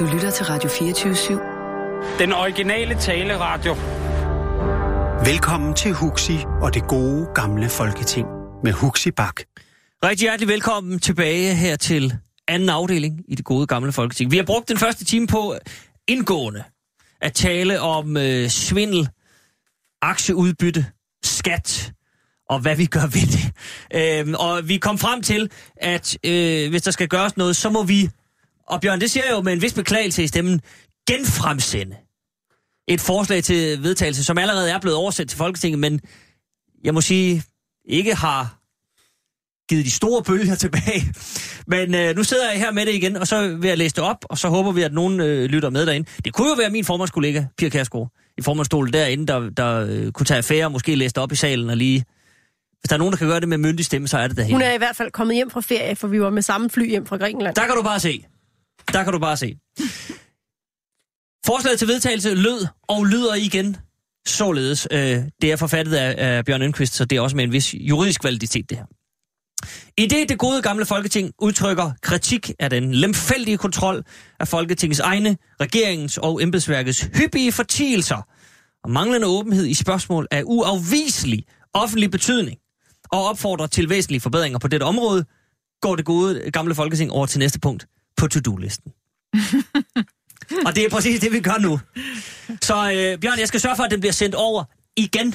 Du lytter til Radio 24-7. Den originale taleradio. Velkommen til Huxi og det gode gamle folketing med Huxi Bak. Rigtig hjertelig velkommen tilbage her til anden afdeling i det gode gamle folketing. Vi har brugt den første time på indgående at tale om øh, svindel, aktieudbytte, skat og hvad vi gør ved det. Øhm, og vi kom frem til, at øh, hvis der skal gøres noget, så må vi, og Bjørn, det siger jeg jo med en vis beklagelse i stemmen, genfremsende et forslag til vedtagelse, som allerede er blevet oversat til Folketinget, men jeg må sige, ikke har givet de store bølger tilbage. Men øh, nu sidder jeg her med det igen, og så vil jeg læse det op, og så håber vi, at nogen øh, lytter med derinde. Det kunne jo være min formandskollega, Pia Kærsgaard, i formandsstolen derinde, der, der øh, kunne tage affære og måske læse det op i salen og lige... Hvis der er nogen, der kan gøre det med myndig stemme, så er det derhen. Hun er i hvert fald kommet hjem fra ferie, for vi var med samme fly hjem fra Grækenland. Der kan du bare se. Der kan du bare se. Forslaget til vedtagelse lød og lyder igen således. Øh, det er forfattet af, af Bjørn Ønqvist, så det er også med en vis juridisk kvalitet, det her. I det det gode gamle folketing udtrykker kritik af den lemfældige kontrol af Folketingets egne, regeringens og embedsværkets hyppige fortielser og manglende åbenhed i spørgsmål af uafviselig offentlig betydning og opfordrer til væsentlige forbedringer på dette område, går det gode gamle folketing over til næste punkt på to-do-listen. og det er præcis det, vi gør nu. Så øh, Bjørn, jeg skal sørge for, at den bliver sendt over igen,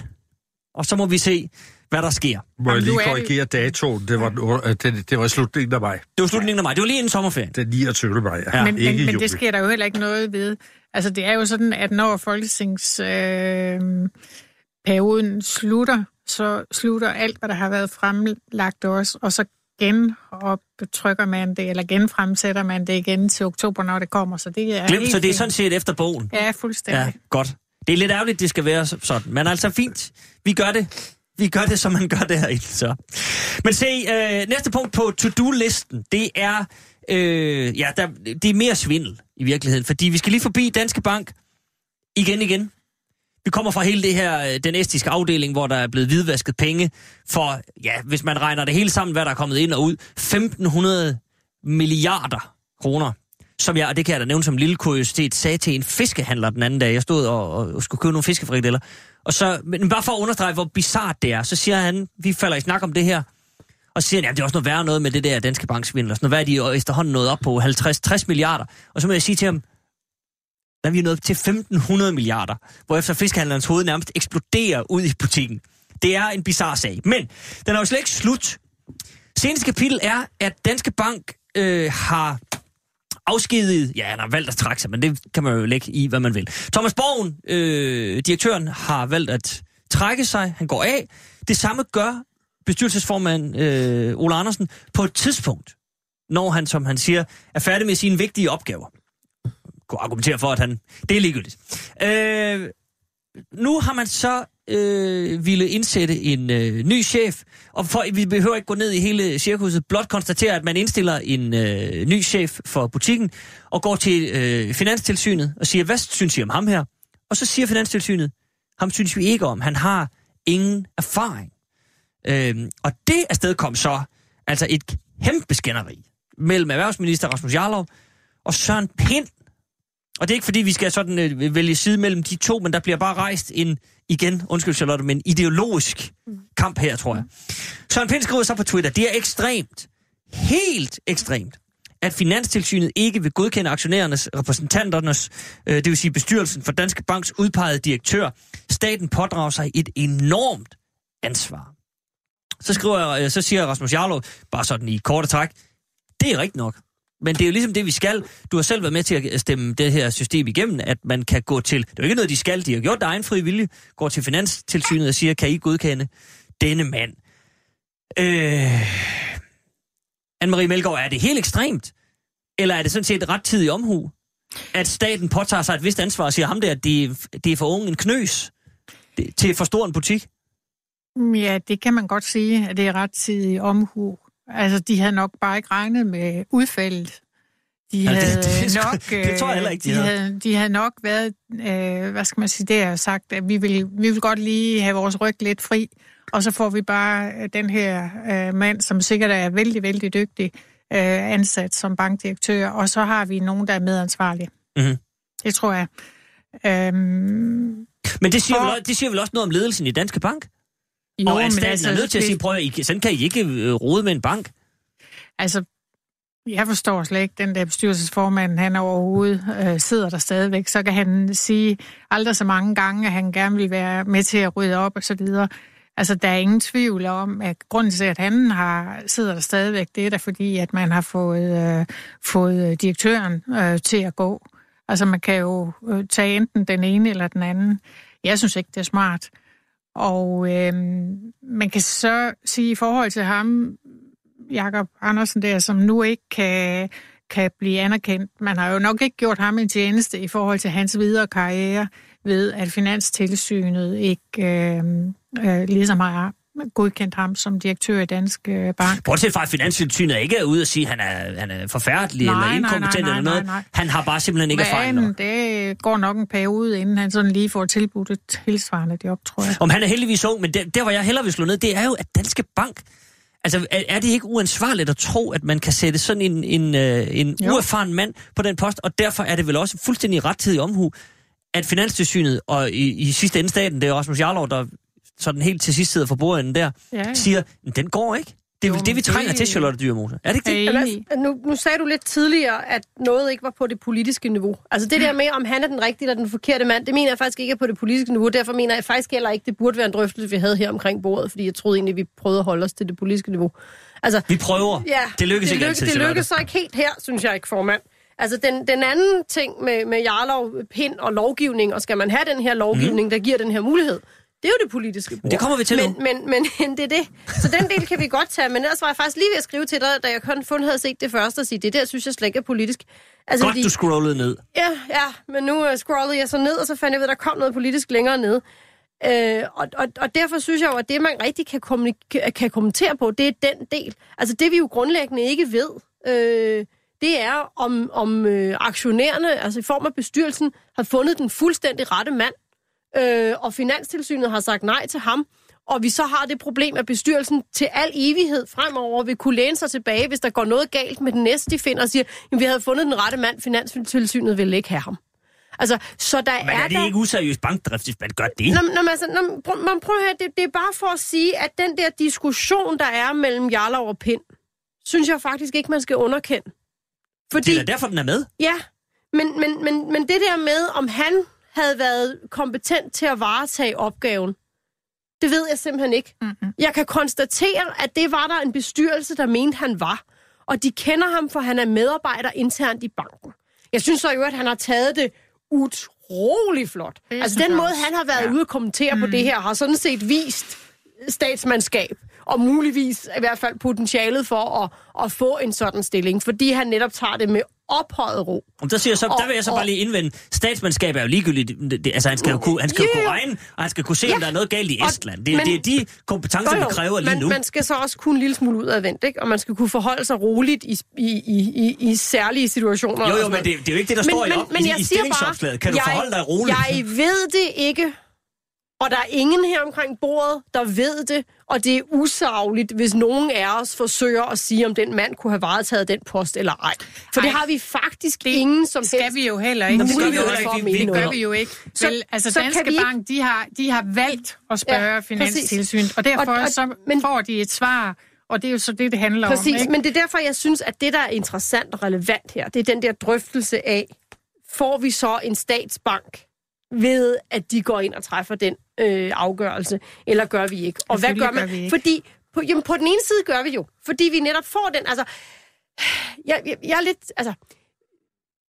og så må vi se, hvad der sker. Må jeg lige er korrigere datoen? Det var, øh, det, det var i slutningen af maj. Det var slutningen af mig. Det var lige inden sommerferien. Den 29. maj, ja. Ja. Men, ikke men, men det sker der jo heller ikke noget ved. Altså, det er jo sådan, at når folketingsperioden øh, slutter, så slutter alt, hvad der har været fremlagt også, og så genoptrykker man det, eller genfremsætter man det igen til oktober, når det kommer. Så det er Glem, helt så det er sådan set efter bogen. Ja, fuldstændig. Ja, godt. Det er lidt ærgerligt, det skal være så- sådan. Men altså fint. Vi gør det. Vi gør det, som man gør det herinde, så. Men se, øh, næste punkt på to-do-listen, det er, øh, ja, der, det er mere svindel i virkeligheden. Fordi vi skal lige forbi Danske Bank igen igen. Vi kommer fra hele det her, øh, den estiske afdeling, hvor der er blevet hvidvasket penge for, ja, hvis man regner det hele sammen, hvad der er kommet ind og ud, 1500 milliarder kroner som jeg, og det kan jeg da nævne som lille kuriositet, sagde til en fiskehandler den anden dag. Jeg stod og, og skulle købe nogle fiskefrikadeller. Og så, men bare for at understrege, hvor bizart det er, så siger han, vi falder i snak om det her, og så siger han, ja, det er også noget værre noget med det der danske banksvindel. Og sådan noget, hvad er de efterhånden nået op på 50-60 milliarder. Og så må jeg sige til ham, der er vi nået til 1500 milliarder, hvorefter fiskehandlerens hoved nærmest eksploderer ud i butikken. Det er en bizarre sag. Men den er jo slet ikke slut. Seneste kapitel er, at Danske Bank øh, har afskediget, ja, han har valgt at trække sig, men det kan man jo lægge i, hvad man vil. Thomas Borgen, øh, direktøren, har valgt at trække sig. Han går af. Det samme gør bestyrelsesformand øh, Ole Andersen på et tidspunkt, når han, som han siger, er færdig med sine vigtige opgaver. Kunne argumentere for, at han... Det er ligegyldigt. Øh, nu har man så øh, ville indsætte en øh, ny chef, og for, vi behøver ikke gå ned i hele cirkuset, blot konstatere, at man indstiller en øh, ny chef for butikken, og går til øh, Finanstilsynet og siger, hvad synes I om ham her? Og så siger Finanstilsynet, ham synes vi ikke om, han har ingen erfaring. Øh, og det afsted kom så altså et kæmpe skænderi mellem erhvervsminister Rasmus Jarlov og Søren Pind, og det er ikke fordi, vi skal sådan øh, vælge side mellem de to, men der bliver bare rejst en, igen, undskyld Charlotte, men ideologisk kamp her, tror jeg. Søren Pind skriver så på Twitter, det er ekstremt, helt ekstremt, at Finanstilsynet ikke vil godkende aktionærernes, repræsentanternes, øh, det vil sige bestyrelsen for Danske Banks udpegede direktør. Staten pådrager sig et enormt ansvar. Så, skriver, jeg- øh, så siger Rasmus Jarlov, bare sådan i korte træk, det er rigtigt nok. Men det er jo ligesom det, vi skal. Du har selv været med til at stemme det her system igennem, at man kan gå til... Det er jo ikke noget, de skal. De har gjort det egen fri vilje. Går til Finanstilsynet og siger, kan I godkende denne mand? Øh... Anne-Marie Melgaard, er det helt ekstremt? Eller er det sådan set ret tid i omhu? At staten påtager sig et vist ansvar og siger ham der, at det, det er for unge en knøs det, til for stor en butik? Mm, ja, det kan man godt sige, at det er ret tid omhu. Altså, de havde nok bare ikke regnet med udfaldet. De Ja, det- havde det sgu- nok, det tror jeg heller ikke, de de, havde. havde, de havde nok været, øh, hvad skal man sige, det har sagt, at vi vil, vi vil godt lige have vores ryg lidt fri, og så får vi bare øh, den her øh, mand, som sikkert er vældig, vældig dygtig, øh, ansat som bankdirektør, og så har vi nogen, der er medansvarlige. Mhm. Det tror jeg. Øhm, Men det siger, For- vel, det siger vel også noget om ledelsen i Danske Bank? Jo, og at men staten altså, er nødt til at sige, prøv at, sådan kan I ikke øh, rode med en bank. Altså, jeg forstår slet ikke, den der bestyrelsesformand, han overhovedet øh, sidder der stadigvæk. Så kan han sige aldrig så mange gange, at han gerne vil være med til at rydde op og så videre. Altså, der er ingen tvivl om, at grunden til, at han har, sidder der stadigvæk, det er da fordi, at man har fået, øh, fået øh, direktøren øh, til at gå. Altså, man kan jo øh, tage enten den ene eller den anden. Jeg synes ikke, det er smart. Og øh, man kan så sige i forhold til ham, Jakob Andersen der, som nu ikke kan, kan blive anerkendt. Man har jo nok ikke gjort ham en tjeneste i forhold til hans videre karriere, ved at Finanstilsynet ikke øh, øh, ligesom har godkendt ham som direktør i Dansk øh, Bank. Bortset fra, at Finanstilsynet ikke er ude og sige, at han er, han er forfærdelig Nej, eller inkompetent nej, nej, eller noget. nej, nej. Han har bare simpelthen ikke erfaring. Men det går nok en periode, inden han sådan lige får tilbudt et tilsvarende job, tror jeg. Om han er heldigvis ung, men der, der hvor jeg hellere vil slå ned, det er jo, at Danske Bank... Altså, er, er det ikke uansvarligt at tro, at man kan sætte sådan en, en, øh, en Jo. uerfaren mand på den post, og derfor er det vel også fuldstændig rettidig omhu, at Finanstilsynet, og i, i sidste ende staten, det er Rasmus Jarlov, der sådan helt til sidst sidder for bordenden der, Ja. siger, "Men den går ikke. Det er Jo, vel det, vi trænger det- til, Charlotte Dyrmose. Er det ikke det? Er enige? altså, nu, nu sagde du lidt tidligere, at noget ikke var på det politiske niveau. Altså det der med, om han er den rigtige eller den forkerte mand, det mener jeg faktisk ikke er på det politiske niveau. Derfor mener jeg faktisk heller ikke, det burde være en drøftelse, vi havde her omkring bordet, fordi jeg troede egentlig, vi prøvede at holde os til det politiske niveau. Altså, Vi prøver. Ja, det lykkes det ikke lykkes, altid, Det lykkes så ikke helt her, synes jeg ikke, formand. Altså, den, den anden ting med, med Jarlov, Pind og lovgivning, og skal man have den her lovgivning, mm. der giver den her mulighed, det er jo det politiske bord. det kommer vi til men, nu. men, men, men det er det. Så den del kan vi godt tage, men ellers var jeg faktisk lige ved at skrive til dig, da jeg kun, kun havde set det første, og sige, det der synes jeg slet ikke er politisk. Altså, Godt, du scrollede ned. Ja, ja, men nu uh, scrollede jeg så ned, og så fandt jeg ud af, at der kom noget politisk længere ned. Øh, og, og, og derfor synes jeg jo, at det, man rigtig kan, kommunik- kan kommentere på, det er den del. Altså det, vi jo grundlæggende ikke ved, øh, det er, om, om øh, aktionærerne, altså i form af bestyrelsen, har fundet den fuldstændig rette mand, øh, og Finanstilsynet har sagt nej til ham, og vi så har det problem, at bestyrelsen til al evighed fremover vil kunne læne sig tilbage, hvis der går noget galt med den næste, de finder og siger, at vi havde fundet den rette mand, Finanstilsynet vil ikke have ham. Altså, så der Men er, er det der... ikke useriøst bankdrift, hvis man gør det? Nå, nå, men altså, nå, prøv, man prøver her, det, det er bare for at sige, at den der diskussion, der er mellem Jarlov og Pind, synes jeg faktisk ikke, man skal underkende. Fordi, Det er derfor, den er med. ja, men, men, men, men det der med, om han havde været kompetent til at varetage opgaven, det ved jeg simpelthen ikke. Mm-hmm. Jeg kan konstatere, at det var der en bestyrelse, der mente, han var. Og de kender ham, for han er medarbejder internt i banken. Jeg synes så jo, at han har taget det utrolig flot. Det Altså den måde, han har været Ja. ude og kommentere mm. på det her, har sådan set vist statsmandskab, og muligvis i hvert fald potentialet for at, at få en sådan stilling, fordi han netop tager det med ophøjet ro. Og der, siger så, Og- der vil jeg så og- bare lige indvende, statsmandskab er jo ligegyldigt. Det, altså, han skal jo kunne, han skal Ja, kunne regne, og han skal kunne se, om Ja. der er noget galt i Estland. Det, men- det er de kompetencer, vi kræver lige men nu. man skal så også kunne en lille smule udadvendt, ikke? Og man skal kunne forholde sig roligt i, i, i, i, i særlige situationer. Jo, jo, men det, det er jo ikke det, der står i, op, i, i jeg siger stillingsopslaget. Kan du jeg, forholde dig roligt? Jeg ved det ikke, og der er ingen her omkring bordet, der ved det, og det er usagligt, hvis nogen af os forsøger at sige, om den mand kunne have varetaget den post eller ej. For det Ej, har vi faktisk det ingen som skal helst vi jo heller ikke. Nå, det gør vi jo ikke. mene Det gør vi jo ikke. Så- Vel, altså så Danske vi Bank, de har, de har valgt at spørge Ja, præcis. Finanstilsynet, og derfor Og- og, så men- får de et svar, og det er jo så det, det handler om. Præcis, men det er derfor, jeg synes, at det, der er interessant og relevant her, det er den der drøftelse af, får vi så en statsbank ved, at de går ind og træffer den øh, afgørelse, eller gør vi ikke? Og hvad gør man? gør. Fordi på, jamen, på den ene side gør vi jo, fordi vi netop får den, altså, jeg, jeg, jeg er lidt, altså,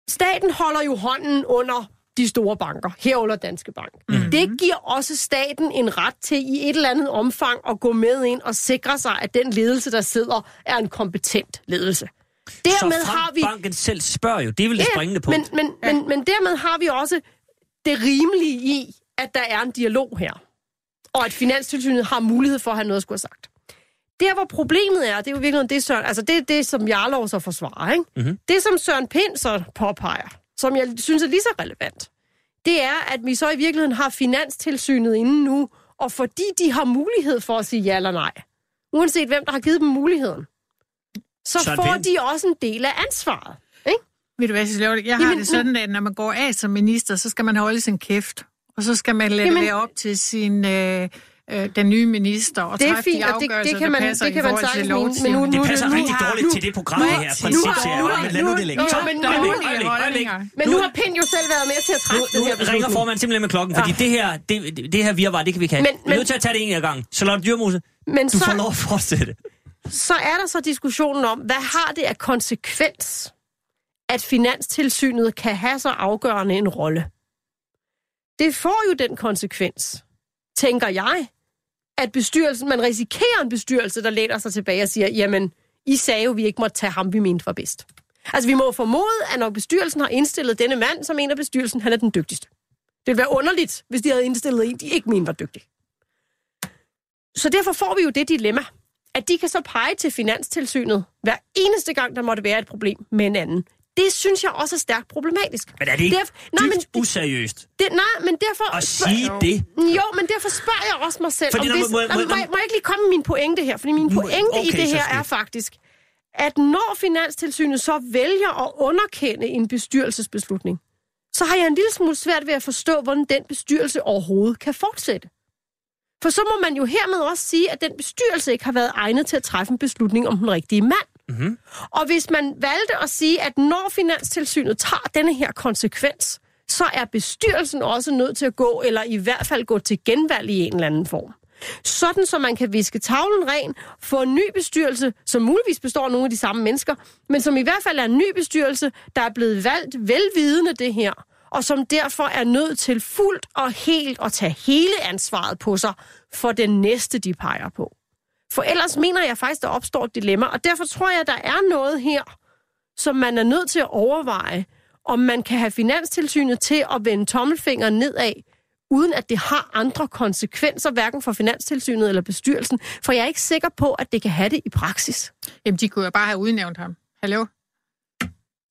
staten holder jo hånden under de store banker, herunder Danske Bank. Mm. Det giver også staten en ret til i et eller andet omfang at gå med ind og sikre sig, at den ledelse, der sidder, er en kompetent ledelse. så Dermed frem har vi... banken selv spørger jo. Det er vel det springende punkt. men, men, ja. men, men dermed har vi også det rimelige i, at der er en dialog her. Og at Finanstilsynet har mulighed for at have noget at skulle have sagt. Der, hvor problemet er, det er jo virkelig det, Søren, altså det er det, som Jarlov så forsvarer. Ikke? Mhm. Mm-hmm. Det, som Søren Pind så påpeger, som jeg synes er lige så relevant, det er, at vi så i virkeligheden har Finanstilsynet inde nu, og fordi de har mulighed for at sige ja eller nej, uanset hvem, der har givet dem muligheden, så Søren får Pind. de også en del af ansvaret. Ikke? Ved du hvad, Charlotte? Jeg har Jamen, det sådan, at når man går af som minister, så skal man holde sin kæft. Og så skal man lade Jamen- det op til sin, øh, øh, den nye minister og Det er træffe fint, de og det- afgørelser, det kan man- det kan man sagtens mene, men lovgivningen. nu- Det nu- passer nu rigtig dårligt nu- til det program, nu- det her nu- principserie. nu- Men lad nu det ligge. Så, men- øjeblik, men- nu har Pind jo selv været med til at træffe den her Nu ringer beslutning. formanden simpelthen med klokken, fordi det her, det, det her virvar, det kan vi ikke have. Men- Vi er nødt til at tage det en af gangen. Charlotte Dyrmose, Men du så, får lov at fortsætte. så er der så diskussionen om, hvad har det af konsekvens, at Finanstilsynet kan have så afgørende en rolle? Det får jo den konsekvens, tænker jeg, at bestyrelsen, man risikerer en bestyrelse, der læner sig tilbage og siger, jamen, I sagde jo, vi ikke måtte tage ham, vi mente var bedst. Altså, vi må formode, at når bestyrelsen har indstillet denne mand, så mener bestyrelsen, han er den dygtigste. Det ville være underligt, hvis de havde indstillet en, de ikke mente var dygtig. Så derfor får vi jo det dilemma, at de kan så pege til Finanstilsynet hver eneste gang, der måtte være et problem med en anden. Det synes jeg også er stærkt problematisk. Men er det ikke Derf- nej, men, useriøst det, nej, men derfor... at sige det? Jo, men derfor spørger jeg også mig selv, Fordi om hvis, må- må, må- må, må- må, må jeg ikke lige komme med min pointe her? Fordi min pointe okay, i det her er faktisk, at når Finanstilsynet så vælger at underkende en bestyrelsesbeslutning, så har jeg en lille smule svært ved at forstå, hvordan den bestyrelse overhovedet kan fortsætte. For så må man jo hermed også sige, at den bestyrelse ikke har været egnet til at træffe en beslutning om den rigtige mand. Mhm. Og hvis man valgte at sige, at når Finanstilsynet tager denne her konsekvens, så er bestyrelsen også nødt til at gå, eller i hvert fald gå til genvalg i en eller anden form. Sådan, så man kan viske tavlen ren, få en ny bestyrelse, som muligvis består af nogle af de samme mennesker, men som i hvert fald er en ny bestyrelse, der er blevet valgt velvidende det her, og som derfor er nødt til fuldt og helt at tage hele ansvaret på sig for den næste, de peger på. For ellers mener jeg faktisk, der opstår et dilemma, og derfor tror jeg, der er noget her, som man er nødt til at overveje, om man kan have Finanstilsynet til at vende tommelfingeren nedad, uden at det har andre konsekvenser, hverken for Finanstilsynet eller bestyrelsen, for jeg er ikke sikker på, at det kan have det i praksis. Jamen, de kunne jo bare have udnævnt ham. Hallo?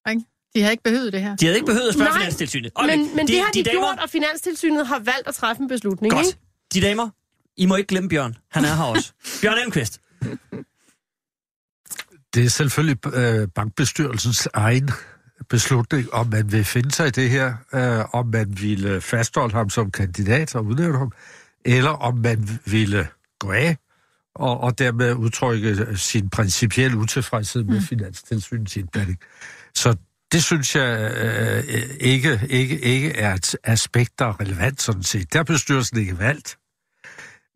Ikke? De havde ikke behøvet det her. De havde ikke behøvet at spørge Nej, Finanstilsynet. Men, Øjeblik. men det har de, damer, gjort, og Finanstilsynet har valgt at træffe en beslutning. Godt. Ikke? De damer, I må ikke glemme Bjørn. Han er her også. Bjørn Elmqvist. Det er selvfølgelig øh, bankbestyrelsens egen beslutning, om man vil finde sig i det her, øh, om man ville fastholde ham som kandidat og udnævne ham, eller om man ville gå af og, og dermed udtrykke sin principielle utilfredshed med mm. finanstilsynets indblanding. Så det synes jeg øh, ikke, ikke, ikke er et aspekt, der er relevant sådan set. Der er bestyrelsen ikke valgt.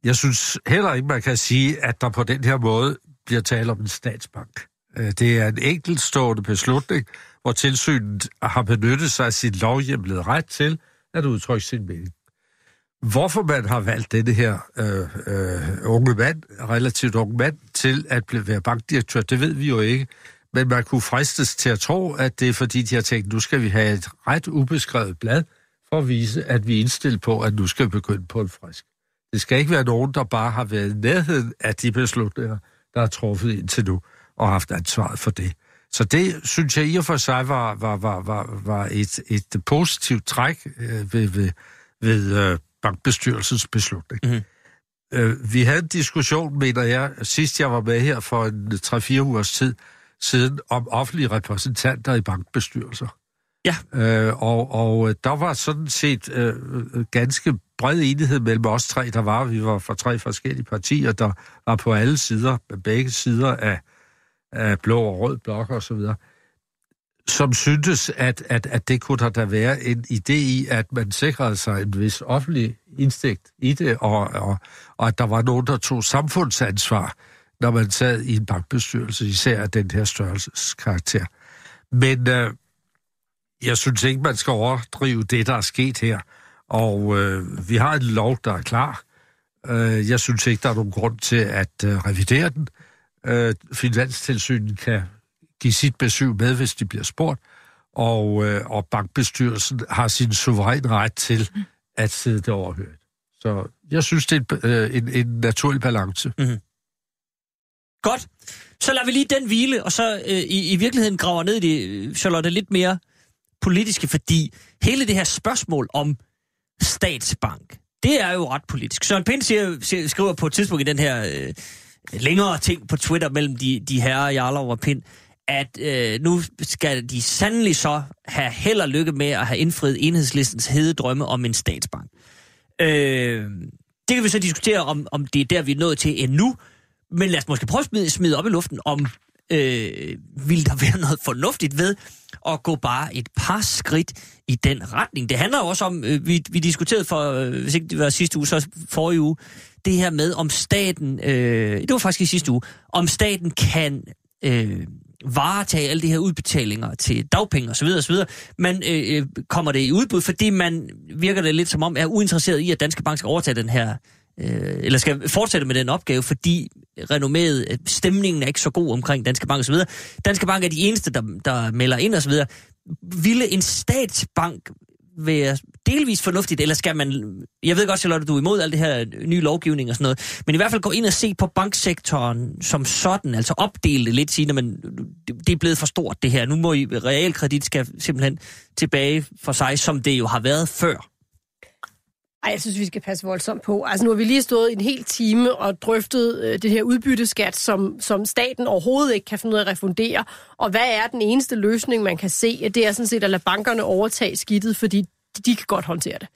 Jeg synes heller ikke, man kan sige, at der på den her måde bliver tale om en statsbank. Øh, det er en enkeltstående beslutning, hvor tilsynet har benyttet sig af sin lovhjemlede ret til at udtrykke sin mening. Hvorfor man har valgt denne her øh, øh, unge mand, relativt unge mand, til at blive, være bankdirektør, det ved vi jo ikke. Men man kunne fristes til at tro, at det er fordi, de har tænkt, nu skal vi have et ret ubeskrevet blad, for at vise, at vi er indstillet på, at nu skal vi begynde på en frisk. Det skal ikke være nogen, der bare har været i nærheden af de beslutninger, der er truffet indtil nu, og haft ansvaret for det. Så det, synes jeg i og for sig var, var, var, var, var et, et positivt træk øh, ved, ved, ved øh, bankbestyrelsens beslutning. Mhm. Øh, vi havde en diskussion, mener jeg, sidst jeg var med her for en 3-4 ugers tid siden, om offentlige repræsentanter i bankbestyrelser. Ja. Øh, og, og øh, der var sådan set øh, øh, ganske bred enighed mellem os tre, der var. Vi var fra tre forskellige partier, der var på alle sider, begge sider af, af blå og rød blok og så videre, som syntes, at, at, at det kunne der da være en idé i, at man sikrede sig en vis offentlig indsigt i det, og, og, og at der var nogen, der tog samfundsansvar, når man sad i en bankbestyrelse, især af den her størrelseskarakter. Men øh, jeg synes ikke, man skal overdrive det, der er sket her. Og øh, vi har en lov, der er klar. Øh, jeg synes ikke, der er nogen grund til at øh, revidere den. Øh, Finanstilsynet kan give sit besøg med, hvis de bliver spurgt. Og, øh, og bankbestyrelsen har sin suveræn ret til at sidde det overhørt. Så jeg synes, det er en, øh, en, en naturlig balance. Mhm. Godt. Så lader vi lige den hvile, og så øh, i, i virkeligheden graver ned i det, øh, Charlotte, lidt mere politiske, fordi hele det her spørgsmål om statsbank, det er jo ret politisk. Søren Pind siger, siger, skriver på et tidspunkt i den her øh, længere ting på Twitter mellem de, de herrer Jarlov og Pind, at øh, nu skal de sandelig så have held og lykke med at have indfriet enhedslistens hede drømme om en statsbank. Øh, det kan vi så diskutere, om, om det er der, vi er nået til endnu, men lad os måske prøve at smide, smide op i luften, om øh, vil der være noget fornuftigt ved at gå bare et par skridt i den retning. Det handler jo også om, øh, vi, vi diskuterede for, øh, hvis ikke det var sidste uge, så forrige uge, det her med, om staten, øh, det var faktisk i sidste uge, om staten kan øh, varetage alle de her udbetalinger til dagpenge osv. osv. Man øh, øh, kommer det i udbud, fordi man virker det lidt som om, er uinteresseret i, at Danske Bank skal overtage den her øh, eller skal fortsætte med den opgave, fordi renommet, øh, stemningen er ikke så god omkring Danske Bank osv. Danske Bank er de eneste, der, der melder ind osv. Ville en statsbank være delvis fornuftigt, eller skal man, jeg ved godt, Charlotte, du er imod alt det her nye lovgivning og sådan noget, men i hvert fald gå ind og se på banksektoren som sådan, altså opdele det lidt, sige, men det er blevet for stort det her, nu må I, realkredit skal simpelthen tilbage for sig, som det jo har været før. Ej, jeg synes, vi skal passe voldsomt på. Altså, nu har vi lige stået i en hel time og drøftet øh, det her udbytteskat, som, som staten overhovedet ikke kan finde ud af at refundere. Og hvad er den eneste løsning, man kan se? Det er sådan set at lade bankerne overtage skidtet, fordi de, de kan godt håndtere det.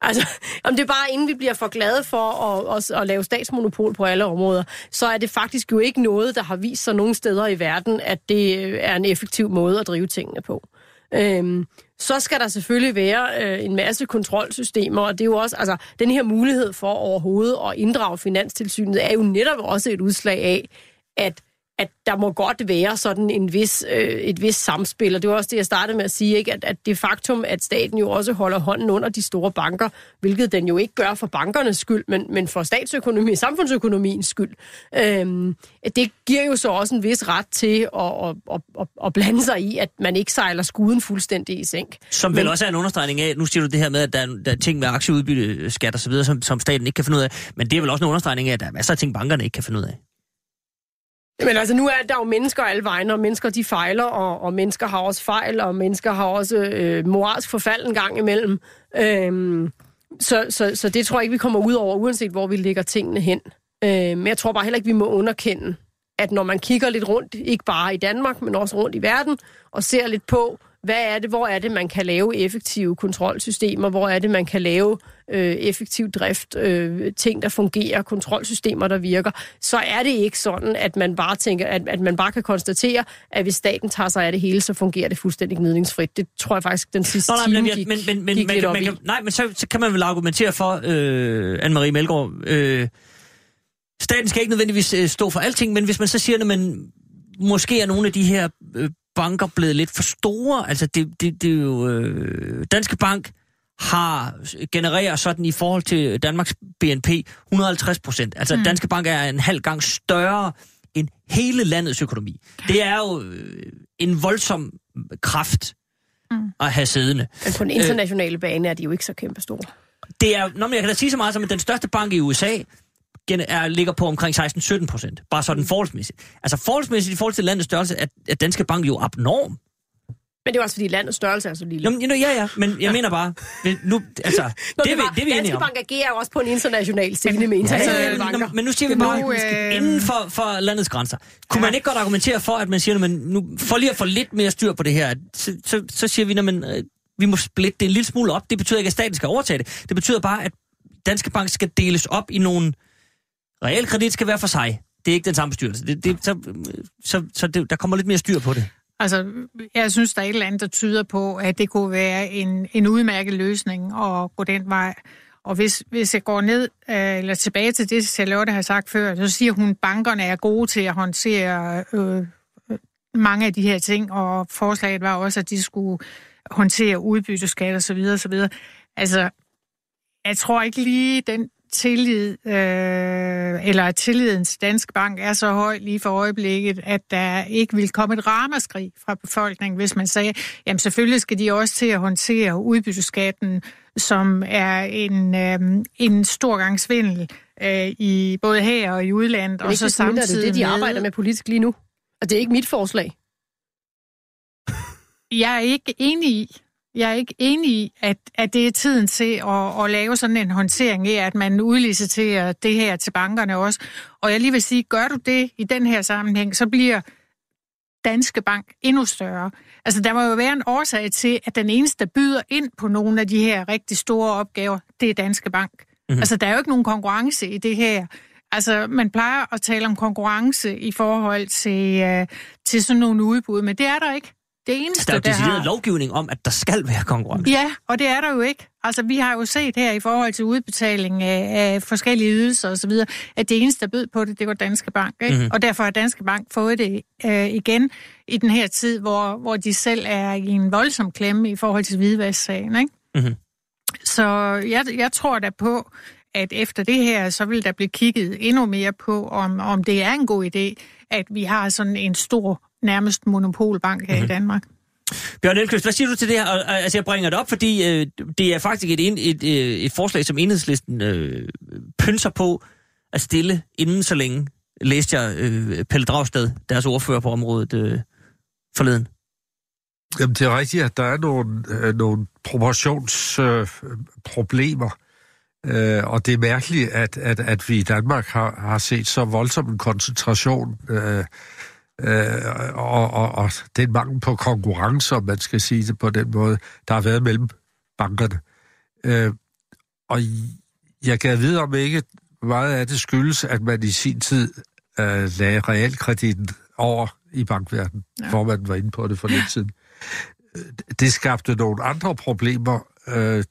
Altså, om det er bare inden vi bliver for glade for at, at, at lave statsmonopol på alle områder, så er det faktisk jo ikke noget, der har vist sig nogen steder i verden, at det øh, er en effektiv måde at drive tingene på. Øhm, så skal der selvfølgelig være øh, en masse kontrolsystemer, og det er jo også, altså, den her mulighed for overhovedet at inddrage Finanstilsynet er jo netop også et udslag af, at at der må godt være sådan en vis, øh, et vis samspil, og det var også det, jeg startede med at sige, ikke? At, at det faktum, at staten jo også holder hånden under de store banker, hvilket den jo ikke gør for bankernes skyld, men, men for statsøkonomi, samfundsøkonomiens skyld, øh, det giver jo så også en vis ret til at, at, at, at, at blande sig i, at man ikke sejler skuden fuldstændig i sænk. Som vel men, også er en understregning af, nu siger du det her med, at der er, der er ting med aktieudbytte, skat og så videre, som, som staten ikke kan finde ud af, men det er vel også en understregning af, at der er masser af ting, bankerne ikke kan finde ud af. Men altså, nu er der jo mennesker alle vegne, og mennesker de fejler, og, og mennesker har også fejl, og mennesker har også øh, moralsk forfald en gang imellem. Øhm, så, så, så det tror jeg ikke, vi kommer ud over, uanset hvor vi lægger tingene hen. Øhm, men jeg tror bare heller ikke, vi må underkende, at når man kigger lidt rundt, ikke bare i Danmark, men også rundt i verden, og ser lidt på, hvad er det, hvor er det, man kan lave effektive kontrolsystemer, hvor er det, man kan lave øh, effektiv drift, øh, ting, der fungerer, kontrolsystemer, der virker, så er det ikke sådan, at man bare tænker, at, at man bare kan konstatere, at hvis staten tager sig af det hele, så fungerer det fuldstændig gnidningsfrit. Det tror jeg faktisk, den sidste Nå, nej, time gik, men, men, men, gik men, lidt op man, kan, Nej, men så, så kan man vel argumentere for, øh, Anne-Marie Melgaard, øh, staten skal ikke nødvendigvis øh, stå for alting, men hvis man så siger, at man måske er nogle af de her øh, banker blevet lidt for store. Altså, det, det, det er jo... Øh, Danske Bank har genererer sådan i forhold til Danmarks BNP 150 procent. Altså, mm. Danske Bank er en halv gang større end hele landets økonomi. Det er jo øh, en voldsom kraft mm. at have siddende. Men på den internationale øh, bane er de jo ikke så kæmpe store. Det er, når man, jeg kan da sige så meget som, at den største bank i USA er, ligger på omkring 16-17 procent. Bare sådan forholdsmæssigt. Altså forholdsmæssigt i forhold til landets størrelse, er, er Danske Bank jo abnorm. Men det er også fordi landets størrelse er så lille. Jamen, ja, ja, men jeg ja. mener bare, nu, altså, Nå, det, det, var, det vi Danske Bank agerer jo også på en international scene med internationale ja, banker. Men nu siger vi bare, nu, øh... inden for, for landets grænser. Kunne ja. man ikke godt argumentere for, at man siger, at man nu, for lige at få lidt mere styr på det her, så, så, så siger vi, at man, øh, vi må splitte det en lille smule op. Det betyder ikke, at staten skal overtage det. Det betyder bare, at Danske Bank skal deles op i nogle Realkredit skal være for sig. Det er ikke den samme bestyrelse. Det, det, så så, så det, der kommer lidt mere styr på det. Altså, jeg synes, der er et eller andet, der tyder på, at det kunne være en, en udmærket løsning at gå den vej. Og hvis, hvis jeg går ned, øh, eller tilbage til det, Charlotte har sagt før, så siger hun, at bankerne er gode til at håndtere øh, mange af de her ting, og forslaget var også, at de skulle håndtere udbytteskat og så videre, og så videre. Altså, jeg tror ikke lige, den tillid, øh, eller at tilliden til Dansk Bank er så høj lige for øjeblikket, at der ikke vil komme et ramaskrig fra befolkningen, hvis man sagde, jamen selvfølgelig skal de også til at håndtere udbytteskatten, som er en, øh, en stor gang svindel øh, i både her og i udlandet. og så samtidig det det, de arbejder med politisk lige nu. Og det er ikke mit forslag. Jeg er ikke enig i, Jeg er ikke enig i, at, at det er tiden til at, at lave sådan en håndtering af, at man udliciterer det her til bankerne også. Og jeg lige vil sige, gør du det i den her sammenhæng, så bliver Danske Bank endnu større. Altså, der må jo være en årsag til, at den eneste, der byder ind på nogle af de her rigtig store opgaver, det er Danske Bank. Mm-hmm. Altså, der er jo ikke nogen konkurrence i det her. Altså, man plejer at tale om konkurrence i forhold til, uh, til sådan nogle udbud, men det er der ikke. Det eneste, der er jo decideret har... lovgivning om, at der skal være konkurrence. Ja, og det er der jo ikke. Altså, vi har jo set her i forhold til udbetaling af, af forskellige ydelser osv., at det eneste, der bød på det, det var Danske Bank. Ikke? Mhm. Mm-hmm. Og derfor har Danske Bank fået det øh, igen i den her tid, hvor, hvor de selv er i en voldsom klemme i forhold til hvidvasksagen. Ikke? Mhm. Så jeg, jeg tror da på, at efter det her, så vil der blive kigget endnu mere på, om, om det er en god idé, at vi har sådan en stor, nærmest monopolbank her mm-hmm. i Danmark. Bjørn Elkøst, hvad siger du til det her? Og, altså, jeg bringer det op, fordi øh, det er faktisk et, et, et, øh, et forslag, som enhedslisten øh, pynser på at stille inden så længe, læste jeg øh, Pelle Dragsted, deres ordfører på området øh, forleden. Jamen, det er rigtigt, at der er nogle, øh, nogle proportionsproblemer. Øh, problemer. øh, og det er mærkeligt, at, at, at vi i Danmark har, har set så voldsom en koncentration øh, øh, og, og, og den mangel på konkurrence, om man skal sige det på den måde, der har været mellem bankerne. Øh, og jeg kan vide om ikke meget af det skyldes, at man i sin tid øh, lagde realkreditten over i bankverdenen, ja. hvor man var inde på det for lidt siden. Det skabte nogle andre problemer, øh,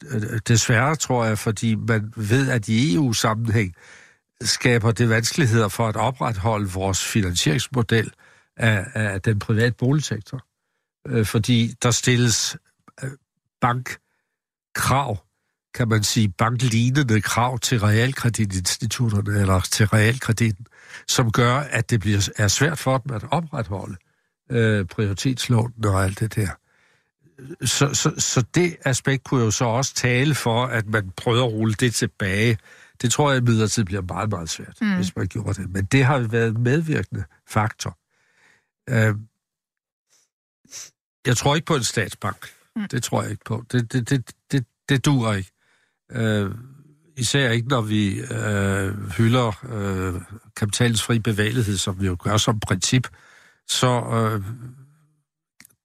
desværre tror jeg, fordi man ved, at i EU-sammenhæng skaber det vanskeligheder for at opretholde vores finansieringsmodel af, af den private boligsektor. Øh, fordi der stilles øh, bankkrav, kan man sige, banklignende krav til realkreditinstitutterne eller til realkreditten, som gør, at det bliver, er svært for dem at opretholde øh, prioritetslånene og alt det der. Så, så, så det aspekt kunne jo så også tale for, at man prøver at rulle det tilbage. Det tror jeg imidlertid bliver meget, meget svært, mm. hvis man gjorde det. Men det har været en medvirkende faktor. Øh, jeg tror ikke på en statsbank. Mm. Det tror jeg ikke på. Det, det, det, det, det duer ikke. Øh, især ikke, når vi øh, hylder øh, kapitalens fri bevægelighed, som vi jo gør som princip, så øh,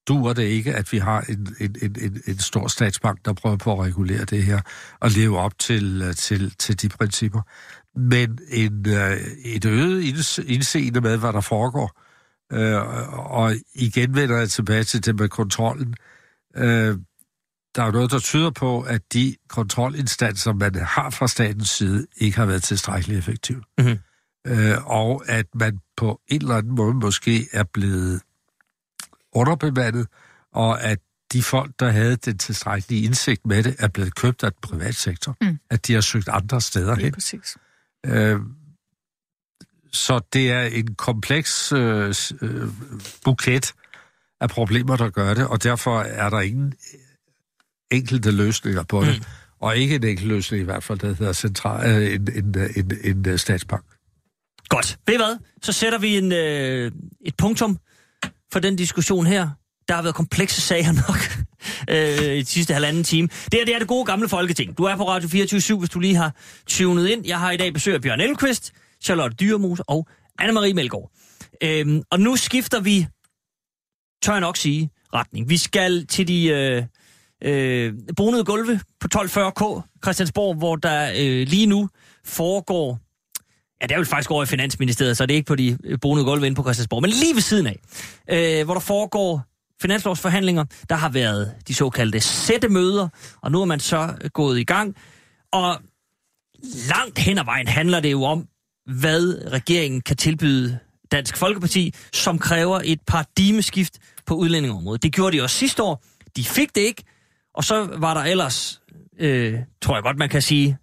duer det ikke, at vi har en, en, en, en, en stor statsbank, der prøver på at regulere det her og leve op til, til, til de principper. Men en, øh, et øget indseende med, hvad der foregår, øh, og igen vender jeg tilbage til det med kontrollen, øh, der er noget, der tyder på, at de kontrolinstanser, man har fra statens side, ikke har været tilstrækkeligt effektive. Mm-hmm. Øh, og at man på en eller anden måde måske er blevet underbemandet, og at de folk, der havde den tilstrækkelige indsigt med det, er blevet købt af den private sektor. Mm. At de har søgt andre steder hen. præcis. Øh, så det er en kompleks øh, øh, buket af problemer, der gør det, og derfor er der ingen enkelte løsninger på det. Mm. Og ikke en enkelt løsning i hvert fald, der hedder central, øh, en, en, en, en, en statsbank. Godt. Ved I hvad? Så sætter vi en, øh, et punktum for den diskussion her. Der har været komplekse sager nok øh, i de sidste halvanden time. Det her det er det gode gamle folketing. Du er på Radio 24 hvis du lige har tunet ind. Jeg har i dag besøg af Bjørn Elmqvist, Charlotte Dyremose og Anne-Marie Melgaard. Øhm, og nu skifter vi, tør jeg nok sige, retning. Vi skal til de øh, øh, bonede gulve på 1240K Christiansborg, hvor der øh, lige nu foregår Ja, det er jo faktisk over i Finansministeriet, så det er ikke på de øh, bonede gulve inde på Christiansborg, men lige ved siden af, øh, hvor der foregår finanslovsforhandlinger. Der har været de såkaldte sættemøder, og nu er man så øh, gået i gang. Og langt hen ad vejen handler det jo om, hvad regeringen kan tilbyde Dansk Folkeparti, som kræver et paradigmeskift på udlændingeområdet. Det gjorde de også sidste år. De fik det ikke, og så var der ellers, øh, tror jeg godt, man kan sige,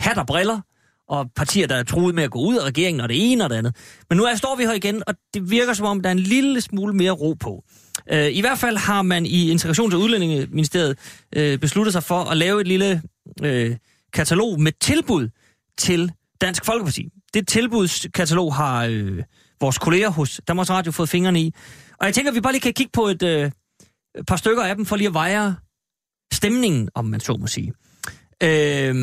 hat og briller, og partier, der er truet med at gå ud af regeringen, og det ene og det andet. Men nu er, står vi her igen, og det virker som om, der er en lille smule mere ro på. Øh, I hvert fald har man i Integrations- og Udlændingeministeriet øh, besluttet sig for at lave et lille øh, katalog med tilbud til Dansk Folkeparti. Det tilbudskatalog har øh, vores kolleger hos Danmarks Radio fået fingrene i. Og jeg tænker, at vi bare lige kan kigge på et øh, par stykker af dem, for lige at veje stemningen, om man så må sige. Øh,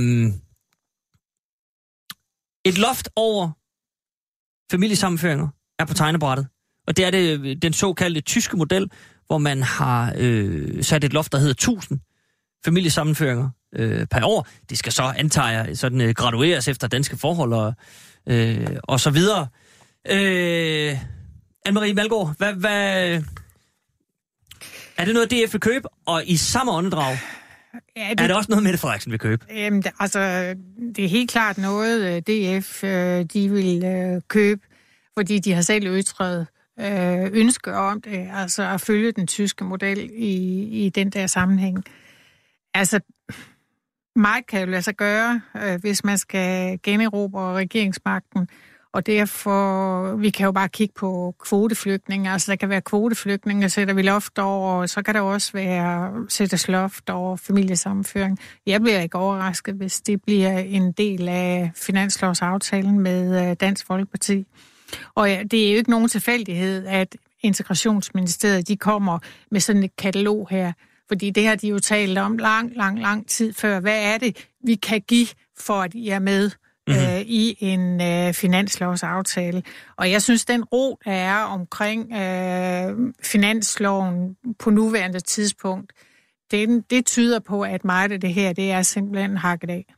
et loft over familiesammenføringer er på tegnebrættet. Og det er det, øh, den såkaldte tyske model, hvor man har øh, sat et loft, der hedder 1000 familiesammenføringer øh, per år. Det skal så, antager jeg, sådan, øh, gradueres efter danske forhold og, øh, og så videre. Øh, Anne-Marie Malgaard, hvad, hvad, er det noget, DF vil købe? Og i samme åndedrag, Ja, er det også noget, Mette Frederiksen vil købe? Det, altså, det er helt klart noget, øh, DF øh, de vil øh, købe, fordi de har selv ytret øh, ønske om det, altså at følge den tyske model i, i den der sammenhæng. Altså, meget kan jo lade sig gøre, øh, hvis man skal generobre regeringsmagten, og derfor, vi kan jo bare kigge på kvoteflygtninge. Altså, der kan være kvoteflygtninge, sætter vi loft over, og så kan der også være sættes loft over familiesammenføring. Jeg bliver ikke overrasket, hvis det bliver en del af finanslovsaftalen med øh, Dansk Folkeparti. Og ja, det er jo ikke nogen tilfældighed, at integrationsministeriet de kommer med sådan et katalog her. Fordi det har de jo talt om lang, lang, lang tid før. Hvad er det, vi kan give for, at I er med mm-hmm. øh, i en øh, finanslovsaftale? Og jeg synes, den ro, der er omkring øh, finansloven på nuværende tidspunkt, det, det tyder på, at meget af det her, det er simpelthen hakket af.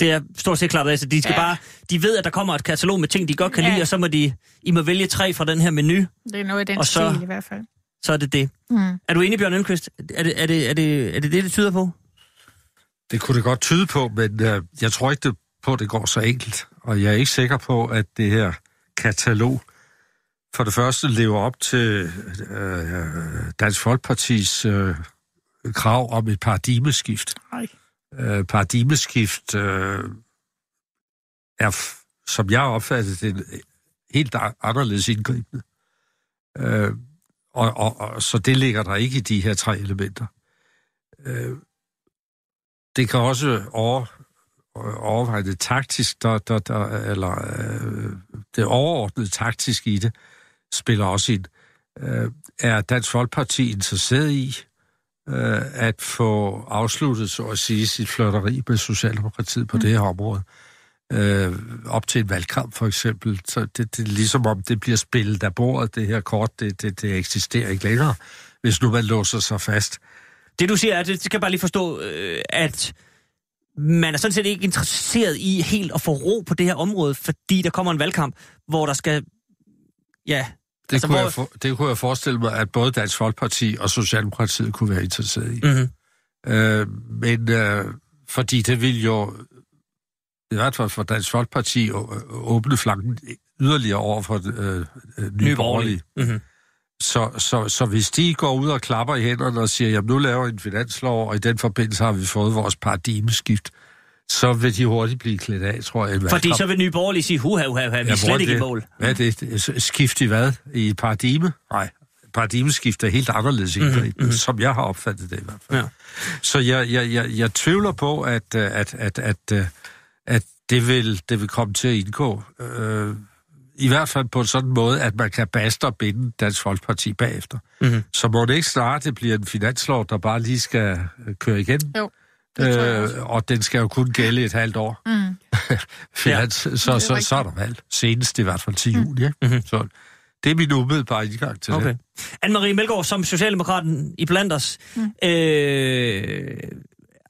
Det er stort set klart, altså de skal ja. bare, de ved, at der kommer et katalog med ting, de godt kan ja. lide, og så må de, I må vælge tre fra den her menu. Det er noget af den Og så- stil i hvert fald. Så er det det. Mm. Er du enig, Bjørn Elmqvist? Er det er det, er det, er det, det, det tyder på? Det kunne det godt tyde på, men øh, jeg tror ikke det på, at det går så enkelt. Og jeg er ikke sikker på, at det her katalog for det første lever op til øh, Dansk Folkepartis øh, krav om et paradigmeskift. Nej. Øh, paradigmeskift øh, er, som jeg opfatter det, en helt anderledes indgribende. Øh, og, og, og, så det ligger der ikke i de her tre elementer. Øh, det kan også over, overveje det taktisk, der, der, der, eller øh, det overordnede taktisk i det, spiller også ind. Øh, er Dansk Folkeparti interesseret i øh, at få afsluttet, så at sige, sit flirteri med Socialdemokratiet på mm. det her område? Øh, op til en valgkamp for eksempel. Så det, det er ligesom om, det bliver spillet af bordet, det her kort, det, det, det eksisterer ikke længere, hvis nu man låser sig fast. Det du siger, er, det skal jeg bare lige forstå, øh, at man er sådan set ikke interesseret i helt at få ro på det her område, fordi der kommer en valgkamp, hvor der skal... Ja, Det, altså, kunne hvor- jeg for, det kunne jeg forestille mig, at både Dansk Folkeparti og Socialdemokratiet kunne være interesseret i. mm-hmm. Øh, men øh, fordi det vil jo, i hvert fald for Dansk Folkeparti, åbne flanken yderligere over for øh, øh, nye borgerlige. Mm-hmm. Så, så, så hvis de går ud og klapper i hænderne og siger, jamen nu laver vi en finanslov, og i den forbindelse har vi fået vores paradigmeskift, så vil de hurtigt blive klædt af, tror jeg. Fordi så vil Nye Borgerlige sige, huha, huha, huha, vi er slet ikke i mål. Hvad er det? Skift i hvad? I paradigme? Nej. Paradigmeskift er helt anderledes indgribende, mm-hmm. som jeg har opfattet det i hvert fald. Ja. Så jeg, jeg, jeg, jeg tvivler på, at, øh, at, at, at, øh, at det, vil, det vil komme til at indgå. Øh, I hvert fald på en sådan måde, at man kan baste og binde Dansk Folkeparti bagefter. Mhm. Så må det ikke snart det bliver en finanslov, der bare lige skal øh, køre igen. Jo. Øh, og den skal jo kun gælde et halvt år. Mm. Finans, ja, så, er så, rigtigt. så er der valg. Senest i hvert fald til juli. Ikke? Mhm. Mm-hmm. Så det er min umiddelbare indgang til Okay. det. Anne-Marie Melgaard, som Socialdemokraten i blandt os, mm. øh,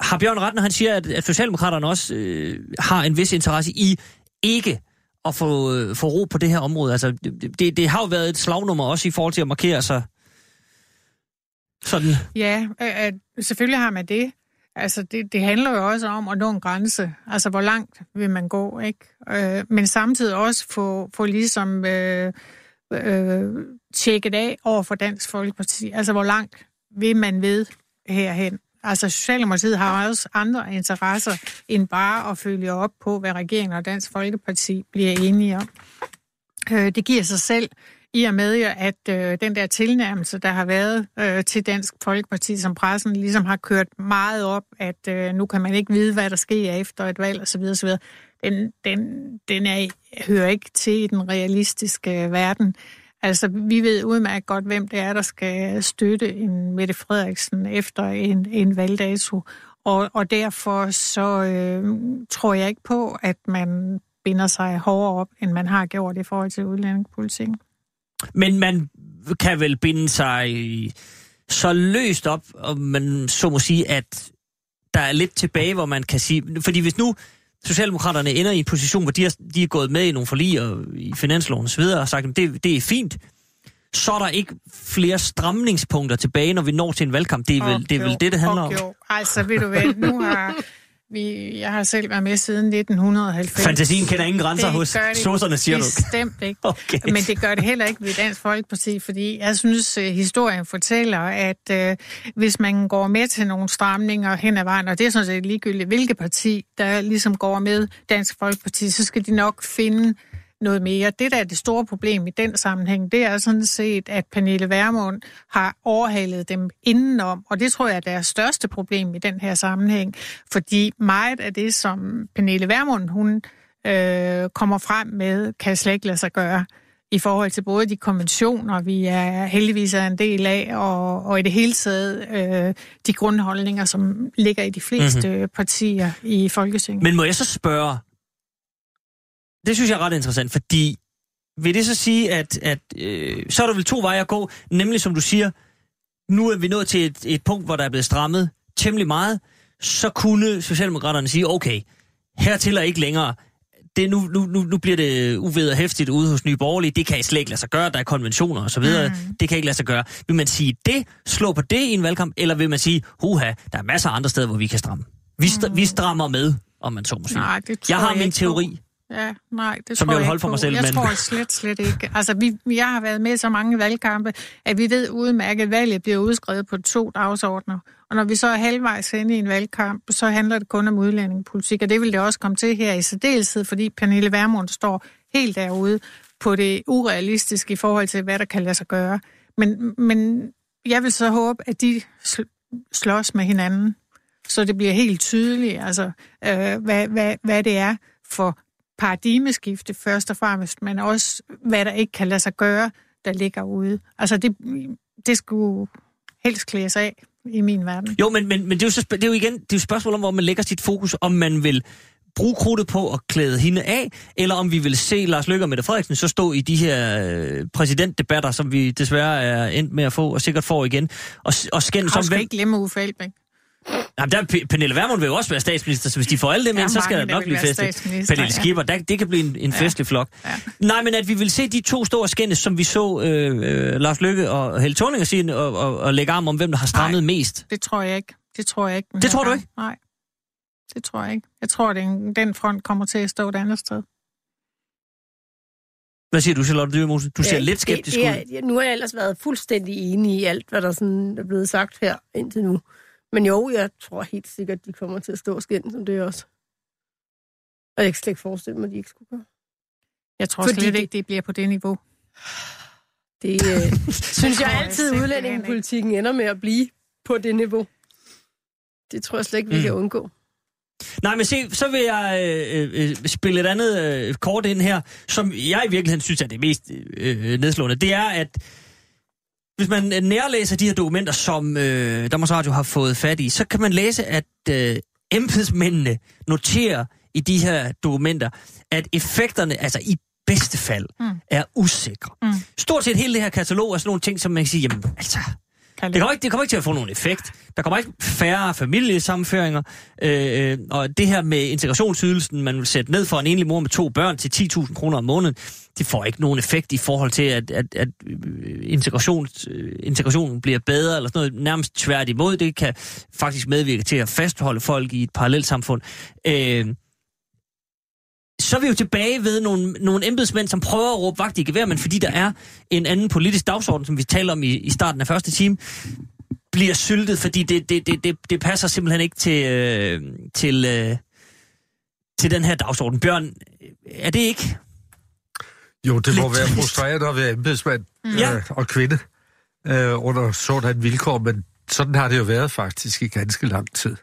har Bjørn ret, når han siger, at, at Socialdemokraterne også øh, har en vis interesse i ikke at få, øh, få ro på det her område. Altså, det, det, det har jo været et slagnummer også i forhold til at markere sig sådan. Ja, øh, øh, selvfølgelig har man det. Altså, det, det handler jo også om at nå en grænse. Altså, hvor langt vil man gå, ikke? Øh, men samtidig også få, få ligesom øh, øh, tjekket af over for Dansk Folkeparti. Altså, hvor langt vil man ved herhen? Altså, Socialdemokratiet har også andre interesser end bare at følge op på, hvad regeringen og Dansk Folkeparti bliver enige om. Øh, det giver sig selv i og med, at øh, den der tilnærmelse, der har været øh, til Dansk Folkeparti, som pressen ligesom har kørt meget op, at øh, nu kan man ikke vide, hvad der sker efter et valg osv., osv. Den, den, den er, hører ikke til i den realistiske øh, verden. Altså, vi ved udmærket godt, hvem det er, der skal støtte en Mette Frederiksen efter en, en valgdato. Og, og derfor så øh, tror jeg ikke på, at man binder sig hårdere op, end man har gjort i forhold til udlændingepolitikken. Men man kan vel binde sig så løst op, og man så må sige, at der er lidt tilbage, hvor man kan sige... Fordi hvis nu Socialdemokraterne ender i en position, hvor de er, de er gået med i nogle forlig og i finansloven osv., og har sagt, at det, det er fint, så er der ikke flere stramningspunkter tilbage, når vi når til en valgkamp. Det er vel, Og det, er vel det, det handler og om. Altså, ved du hvad, nu har vi, jeg har selv været med siden 1990. Fantasien kender ingen grænser Det hos sosserne, siger du. Bestemt ikke. Okay. Men det gør det heller ikke ved Dansk Folkeparti, fordi jeg synes, at historien fortæller, at øh, hvis man går med til nogle stramninger hen ad vejen, og det er sådan set ligegyldigt, hvilket parti, der ligesom går med Dansk Folkeparti, så skal de nok finde noget mere. Det, der er det store problem i den sammenhæng, det er sådan set, at Pernille Vermund har overhalet dem indenom, og det tror jeg er deres største problem i den her sammenhæng, fordi meget af det, som Pernille Vermund, hun øh, kommer frem med, kan slet ikke lade sig gøre i forhold til både de konventioner, vi er heldigvis er en del af, og, og i det hele taget øh, de grundholdninger, som ligger i de fleste mm-hmm. partier i Folketinget. Men må jeg så spørge, det synes jeg er ret interessant, fordi vil det så sige, at, at øh, så er der vel to veje at gå, nemlig som du siger, nu er vi nået til et, et punkt, hvor der er blevet strammet temmelig meget, så kunne Socialdemokraterne sige, okay, hertil er ikke længere, det, nu, nu, nu, nu bliver det uved og hæftigt ude hos Nye Borgerlige, det kan slet ikke lade sig gøre, der er konventioner og så videre, mm. det kan ikke lade sig gøre. Vil man sige det, slå på det i en valgkamp, eller vil man sige, huha, der er masser af andre steder, hvor vi kan stramme? Vi, st- mm. vi strammer med, om man så må sige. Nej, det tror jeg har jeg min teori. På. Ja, nej, det Som tror jeg vil jeg holde ikke for mig på. selv, Jeg men- tror slet, slet ikke. Altså, vi, jeg har været med i så mange valgkampe, at vi ved udmærket, at valget bliver udskrevet på to dagsordner. Og når vi så er halvvejs inde i en valgkamp, så handler det kun om udlændingepolitik, og det vil det også komme til her i særdeleshed, fordi Pernille Vermund står helt derude på det urealistiske i forhold til, hvad der kan lade sig gøre. Men, men jeg vil så håbe, at de sl- slås med hinanden, så det bliver helt tydeligt, altså, øh, hvad, hvad, hvad det er for paradigmeskifte først og fremmest, men også hvad der ikke kan lade sig gøre, der ligger ude. Altså det, det skulle helst klædes af i min verden. Jo, men, men, men det, er jo så, det er jo igen det er jo spørgsmål om, hvor man lægger sit fokus, om man vil bruge krudtet på at klæde hende af, eller om vi vil se Lars Løkke og Mette Frederiksen så stå i de her øh, præsidentdebatter, som vi desværre er endt med at få, og sikkert får igen, og, og skændes om, hvem... ikke glemme Uffe Elbæk. Jamen, der, er Pernille Vermund vil jo også være statsminister, så hvis de får alle dem ind, er så skal der nok blive festligt. Pernille ja. Skipper, der, det kan blive en, en Ja. festlig flok. Ja. Nej, men at vi vil se de to store skændes, som vi så øh, øh, Lars Lykke og Helle Thorning sige, og, og, og lægge arm om, hvem der har strammet Nej. mest. Det tror jeg ikke. Det tror jeg ikke. Det tror du ikke? Nej. Det tror jeg ikke. Jeg tror, at den, den front kommer til at stå et andet sted. Hvad siger du, Charlotte Dyrmose? Du ser Ja, lidt skeptisk det, ud. det er, Nu har jeg ellers været fuldstændig enig i alt, hvad der sådan er blevet sagt her indtil nu. Men jo, jeg tror helt sikkert, de kommer til at stå skænd som det også. Og jeg kan slet ikke forestille mig, at de ikke skulle gøre. Jeg tror Fordi slet det- ikke, det bliver på det niveau. Det øh, synes jeg altid, udlændingepolitikken ender med at blive på det niveau. Det tror jeg slet ikke, vi Mm. mm. kan undgå. Nej, men se, så vil jeg øh, øh, spille et andet øh, kort ind her, som jeg i virkeligheden synes er det mest øh, nedslående. Det er, at hvis man øh, nærlæser de her dokumenter, som øh, Danmarks Radio har fået fat i, så kan man læse, at øh, embedsmændene noterer i de her dokumenter, at effekterne, altså i bedste fald, Mm. er usikre. Mm. Stort set hele det her katalog er sådan nogle ting, som man kan sige, jamen altså, det kommer, ikke, det kommer ikke til at få nogen effekt. Der kommer ikke færre familiesammenføringer. Øh, øh, og det her med integrationsydelsen, man vil sætte ned for en enlig mor med to børn til 10.000 kroner om måneden, det får ikke nogen effekt i forhold til, at, at, at øh, integrations, øh, integrationen bliver bedre, eller sådan noget nærmest tværtimod. Det kan faktisk medvirke til at fastholde folk i et parallelt samfund. Øh, så er vi jo tilbage ved nogle, nogle embedsmænd, som prøver at råbe vagt i gevær, men fordi der er en anden politisk dagsorden, som vi taler om i, i starten af første time, bliver syltet, fordi det, det, det, det, det passer simpelthen ikke til, øh, til, øh, til den her dagsorden. Bjørn, er det ikke? Jo, det må Lidt være trist. frustrerende at være embedsmand Ja. øh, og kvinde øh, under sådan vilkår, men sådan har det jo været faktisk i ganske lang tid.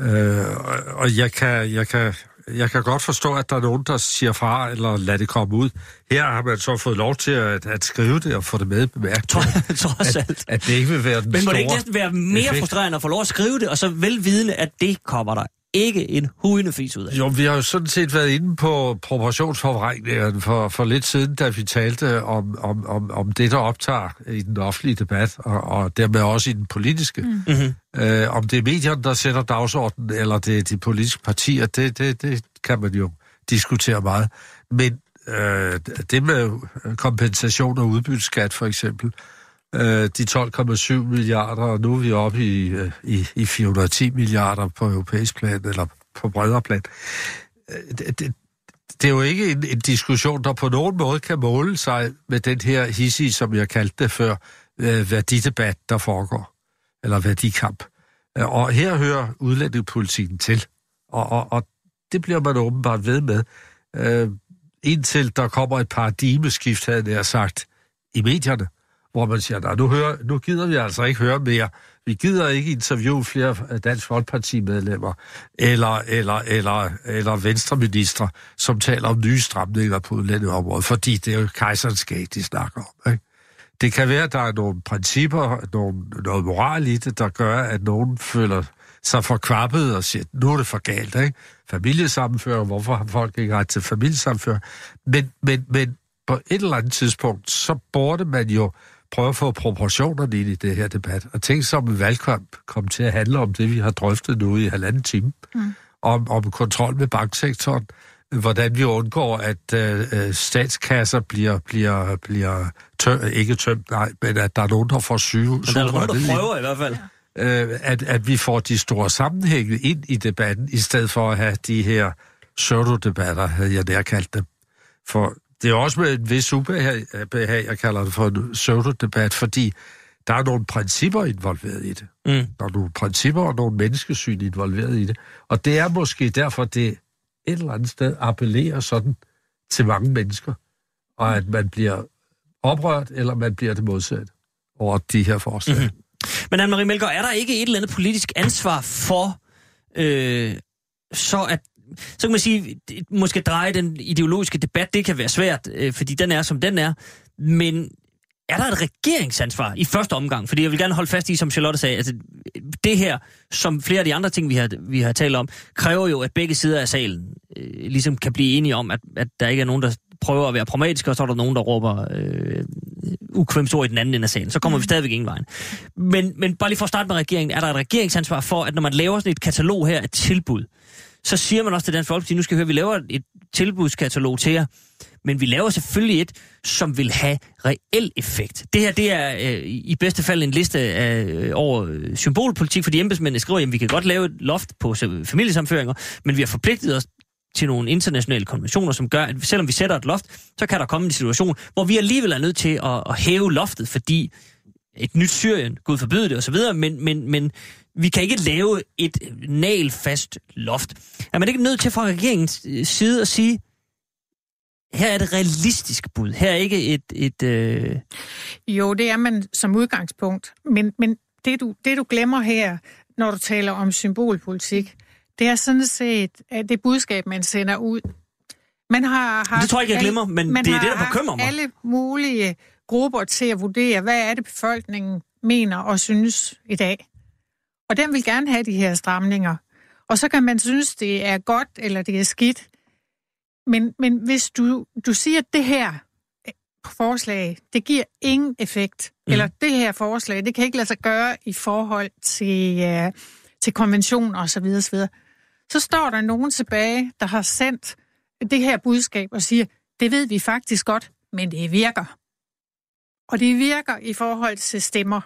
Øh, og, og jeg kan, jeg kan jeg kan godt forstå, at der er nogen, der siger fra, eller lader det komme ud. Her har man så fået lov til at, at skrive det og få det med i bemærkningen. Trods alt. At, at det ikke vil være den Men må store det ikke næsten være mere effekt. frustrerende at få lov at skrive det, og så velvidende, at det kommer der ikke en hujende fis ud af? Jo, vi har jo sådan set været inde på proportionsforvrængningen for, for lidt siden, da vi talte om, om, om, om det, der optager i den offentlige debat, og, og dermed også i den politiske. Mm-hmm. Øh, om det er medierne, der sætter dagsordenen, eller det er de politiske partier, det, det, det kan man jo diskutere meget. Men øh, det med kompensation og udbytteskat for eksempel, øh, Øh, de 12,7 milliarder, og nu er vi oppe i, øh, i, i 410 milliarder på europæisk plan, eller på bredere plan. Øh, Det, det, det er jo ikke en, en diskussion, der på nogen måde kan måle sig med den her hissige, som jeg kaldte det før, øh, værdidebat, der foregår, eller værdikamp. Øh, og her hører udlændingepolitikken til, og, og, og det bliver man åbenbart ved med. Øh, indtil der kommer et paradigmeskift, havde jeg sagt, i medierne, hvor man siger, nej, nu, hører, nu gider vi altså ikke høre mere. Vi gider ikke interviewe flere Dansk Folkeparti-medlemmer eller, eller, eller, eller venstreminister, som taler om nye stramninger på udlændingeområdet, fordi det er jo kejserens gate, de snakker om. Ikke? Det kan være, at der er nogle principper, nogle, noget moral i det, der gør, at nogen føler sig forkvappet og siger, nu er det for galt, ikke? Familiesammenfører, hvorfor har folk ikke ret til familiesammenføring? Men, men, men på et eller andet tidspunkt, så burde man jo prøve at få proportionerne ind i det her debat. Og tænk som en valgkamp kom til at handle om det, vi har drøftet nu i halvanden time. Mm. Om, om kontrol med banksektoren. Hvordan vi undgår, at øh, øh, statskasser bliver, bliver, bliver tø- ikke tømt, nej, men at der er nogen, der får syge. Men der er nogen, der prøver i hvert fald. øh, at, at vi får de store sammenhænge ind i debatten, i stedet for at have de her pseudo-debatter, havde jeg der kaldt dem. For det er også med en vis ubehag, behag, jeg kalder det for en pseudo-debat, fordi der er nogle principper involveret i det. Mm. Der er nogle principper og nogle menneskesyn involveret i det. Og det er måske derfor, det et eller andet sted appellerer sådan til mange mennesker, og at man bliver oprørt, eller man bliver det modsatte over de her forslag. Mhm. Mm-hmm. Men Anne-Marie Melgaard, er der ikke et eller andet politisk ansvar for, øh, så at så kan man sige, måske dreje den ideologiske debat, det kan være svært, øh, fordi den er, som den er, men er der et regeringsansvar i første omgang? Fordi jeg vil gerne holde fast i, som Charlotte sagde, altså det her, som flere af de andre ting, vi har, vi har talt om, kræver jo, at begge sider af salen øh, ligesom kan blive enige om, at, at der ikke er nogen, der prøver at være pragmatiske, og så er der nogen, der råber øh, ukvemsord i den anden ende af salen. Så kommer mm. vi stadigvæk ingen vejen. Men, men bare lige for at starte med regeringen, er der et regeringsansvar for, at når man laver sådan et katalog her af tilbud, så siger man også til Dansk Folkeparti, nu skal vi høre, vi laver et tilbudskatalog til jer, men vi laver selvfølgelig et, som vil have reel effekt. Det her, det er øh, i bedste fald en liste af, øh, over øh, symbolpolitik, fordi embedsmændene skriver, at vi kan godt lave et loft på familiesamføringer, men vi har forpligtet os til nogle internationale konventioner, som gør, at selvom vi sætter et loft, så kan der komme en situation, hvor vi alligevel er nødt til at, at hæve loftet, fordi et nyt Syrien, Gud forbyde det osv., men, men, men vi kan ikke lave et nalfast loft. Er man ikke nødt til fra regeringens øh, side at sige, her er det realistisk bud, her er ikke et... et øh... Jo, det er man som udgangspunkt. Men, men det, du, det, du glemmer her, når du taler om symbolpolitik, det er sådan set at det budskab, man sender ud. Man har haft Det tror jeg ikke, jeg glemmer, men det er har det, der bekymrer mig. alle mulige grupper til at vurdere, hvad er det, befolkningen mener og synes i dag. Og den vil gerne have de her stramninger. Og så kan man synes, det er godt eller det er skidt. Men, men hvis du, du siger, at det her øh, forslag, det giver ingen effekt, mm. eller det her forslag, det kan ikke lade sig gøre i forhold til, uh, til konventioner osv., osv., så står der nogen tilbage, der har sendt det her budskab og siger, det ved vi faktisk godt, men det virker. Og det virker i forhold til stemmer.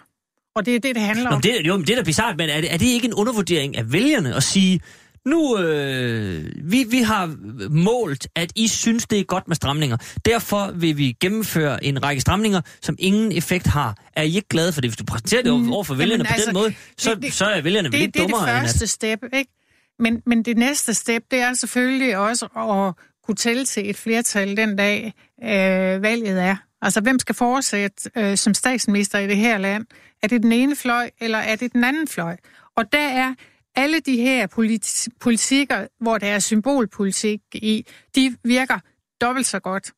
Og det er det, det handler Nå, om. det, jo, men det er da bizarrt, men er det, er det ikke en undervurdering af vælgerne at sige, nu, øh, vi, vi har målt, at I synes, det er godt med stramninger. Derfor vil vi gennemføre en række stramninger, som ingen effekt har. Er I ikke glade for det? Hvis du præsenterer det over for vælgerne Jamen, på altså, den måde, så, det- det- så er vælgerne vel det, ikke det er det dummere end første at... step, ikke? Men, men det næste step, det er selvfølgelig også at kunne tælle til et flertal den dag, øh, valget er. Altså, hvem skal fortsætte øh, som statsminister i det her land? Er det den ene fløj, eller er det den anden fløj? Og der er alle de her politi- politikker, hvor der er symbolpolitik i, de virker dobbelt så godt.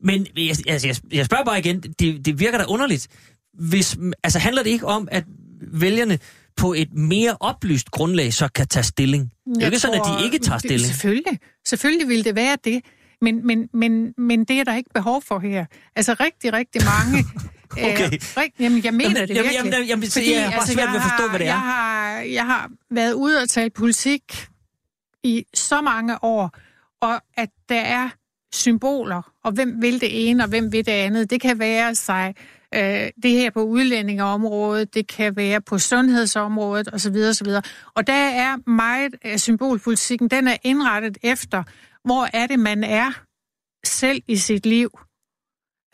Men jeg, altså, jeg, jeg spørger bare igen, det, det virker da underligt. Hvis, altså, handler det ikke om, at vælgerne på et mere oplyst grundlag så kan tage stilling? Det er jo ikke sådan, at de ikke tager stilling. Selvfølgelig. Selvfølgelig vil det være det. Men, men, men, men det er der ikke behov for her. Altså rigtig, rigtig mange... Okay. Øh, rigt, jamen, jeg mener Jamen, det jamen, virkelig. jamen, jamen, jeg har bare svært ved at forstå, hvad det er. Jeg har, jeg har været ude og tale politik i så mange år, og at der er symboler, og hvem vil det ene, og hvem vil det andet. Det kan være sig øh, det her på udlændingeområdet, det kan være på sundhedsområdet osv. osv. Og der er meget af symbolpolitikken, den er indrettet efter, hvor er det, man er selv i sit liv.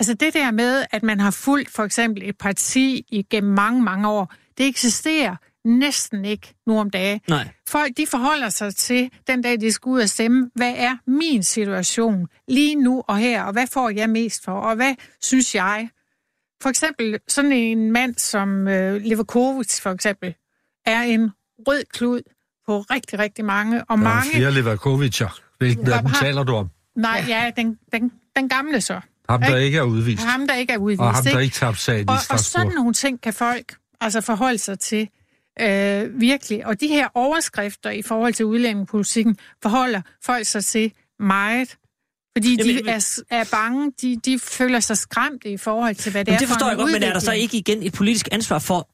Altså det der med, at man har fulgt for eksempel et parti igennem mange, mange år, det eksisterer næsten ikke nu om dagen. Nej. Folk de forholder sig til, den dag de skal ud og stemme, hvad er min situation lige nu og her, og hvad får jeg mest for, og hvad synes jeg? For eksempel sådan en mand som øh, Leverkovic for eksempel, er en rød klud på rigtig, rigtig mange, og Der er mange... flere Levakovic'er. Hvilken af dem Har- taler du om? Nej, ja, den, den, den gamle så. Ham, der Ikke? er udvist. Ham, der ikke er udvist. Og ham, der ikke? ikke tabte sagen i og, og sådan Strasbourg. nogle ting kan folk altså forholde sig til øh, virkelig. Og de her overskrifter i forhold til udlændingepolitikken forholder folk sig til meget. Fordi de Jamen, er, er bange, de, de føler sig skræmte i forhold til, hvad det Men er det for forstår en jeg godt, men er der så udvikling. ikke igen et politisk ansvar for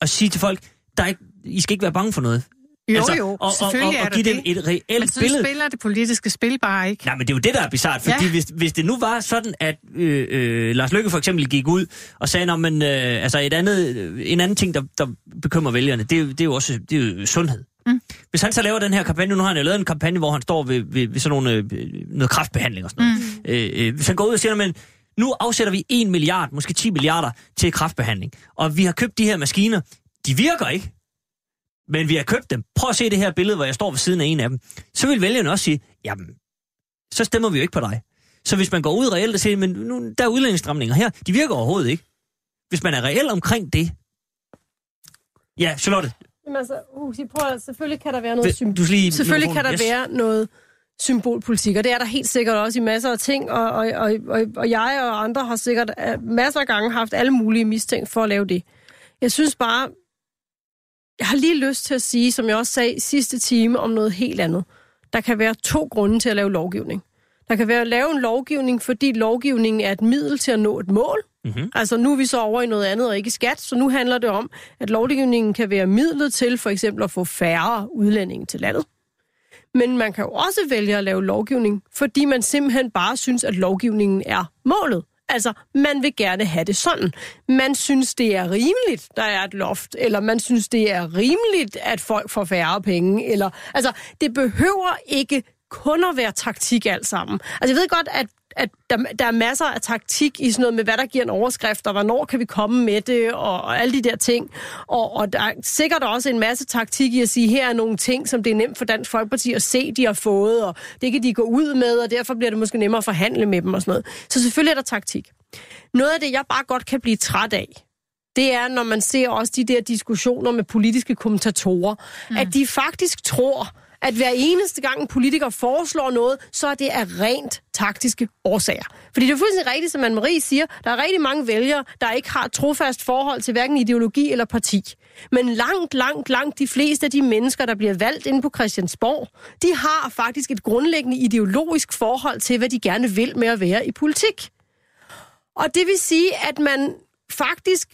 at sige til folk, der er ikke, I skal ikke være bange for noget? Jo, altså, jo, og, og, og, selvfølgelig og, er give dem det. et reelt Men så billede. spiller det politiske spil bare ikke. Nej, men det er jo det, der er bizart, fordi ja. Hvis, hvis det nu var sådan, at øh, øh, Lars Løkke for eksempel gik ud og sagde, men, øh, altså et andet, øh, en anden ting, der, der bekymrer vælgerne, det er, jo- det er jo også det er jo sundhed. Mm. Hvis han så laver den her kampagne, nu har han jo lavet en kampagne, hvor han står ved, ved, ved sådan nogle, øh, noget kraftbehandling og sådan noget. Mm. Øh, øh, hvis han går ud og siger, men nu afsætter vi 1 milliard, måske 10 milliarder til kraftbehandling, og vi har købt de her maskiner, de virker ikke, men vi har købt dem. Prøv at se det her billede, hvor jeg står ved siden af en af dem. Så vil vælgerne også sige, jamen, så stemmer vi jo ikke på dig. Så hvis man går ud reelt og siger, men nu, der er udlændingsstramninger her, de virker overhovedet ikke. Hvis man er reelt omkring det. Ja, Charlotte, Jamen altså, uh, sig, prøv, at- selvfølgelig kan der være noget symbol. lige- Selvfølgelig kan der yes. være noget symbolpolitik, og det er der helt sikkert også i masser af ting, og, og, og, og, og jeg og andre har sikkert øh, masser af gange haft alle mulige mistænkt for at lave det. Jeg synes bare, jeg har lige lyst til at sige, som jeg også sagde sidste time, om noget helt andet. Der kan være to grunde til at lave lovgivning. Der kan være at lave en lovgivning, fordi lovgivningen er et middel til at nå et mål. Mhm. Altså nu er vi så over i noget andet og ikke skat, så nu handler det om, at lovgivningen kan være midlet til for eksempel at få færre udlændinge til landet. Men man kan jo også vælge at lave lovgivning, fordi man simpelthen bare synes, at lovgivningen er målet. Altså, man vil gerne have det sådan. Man synes, det er rimeligt, der er et loft, eller man synes, det er rimeligt, at folk får færre penge, eller... Altså, det behøver ikke kun at være taktik alt sammen. Altså, jeg ved godt, at at der, der er masser af taktik i sådan noget med, hvad der giver en overskrift, og hvornår kan vi komme med det, og, og alle de der ting. Og, og der er sikkert også en masse taktik i at sige, her er nogle ting, som det er nemt for Dansk Folkeparti at se, de har fået, og det kan de gå ud med, og derfor bliver det måske nemmere at forhandle med dem og sådan noget. Så selvfølgelig er der taktik. Noget af det, jeg bare godt kan blive træt af, det er, når man ser også de der diskussioner med politiske kommentatorer, mm. at de faktisk tror, at hver eneste gang en politiker foreslår noget, så er det af rent taktiske årsager. Fordi det er fuldstændig rigtigt, som Anne-Marie siger, der er rigtig mange vælgere, der ikke har trofast forhold til hverken ideologi eller parti. Men langt, langt, langt de fleste af de mennesker, der bliver valgt inde på Christiansborg, de har faktisk et grundlæggende ideologisk forhold til, hvad de gerne vil med at være i politik. Og det vil sige, at man faktisk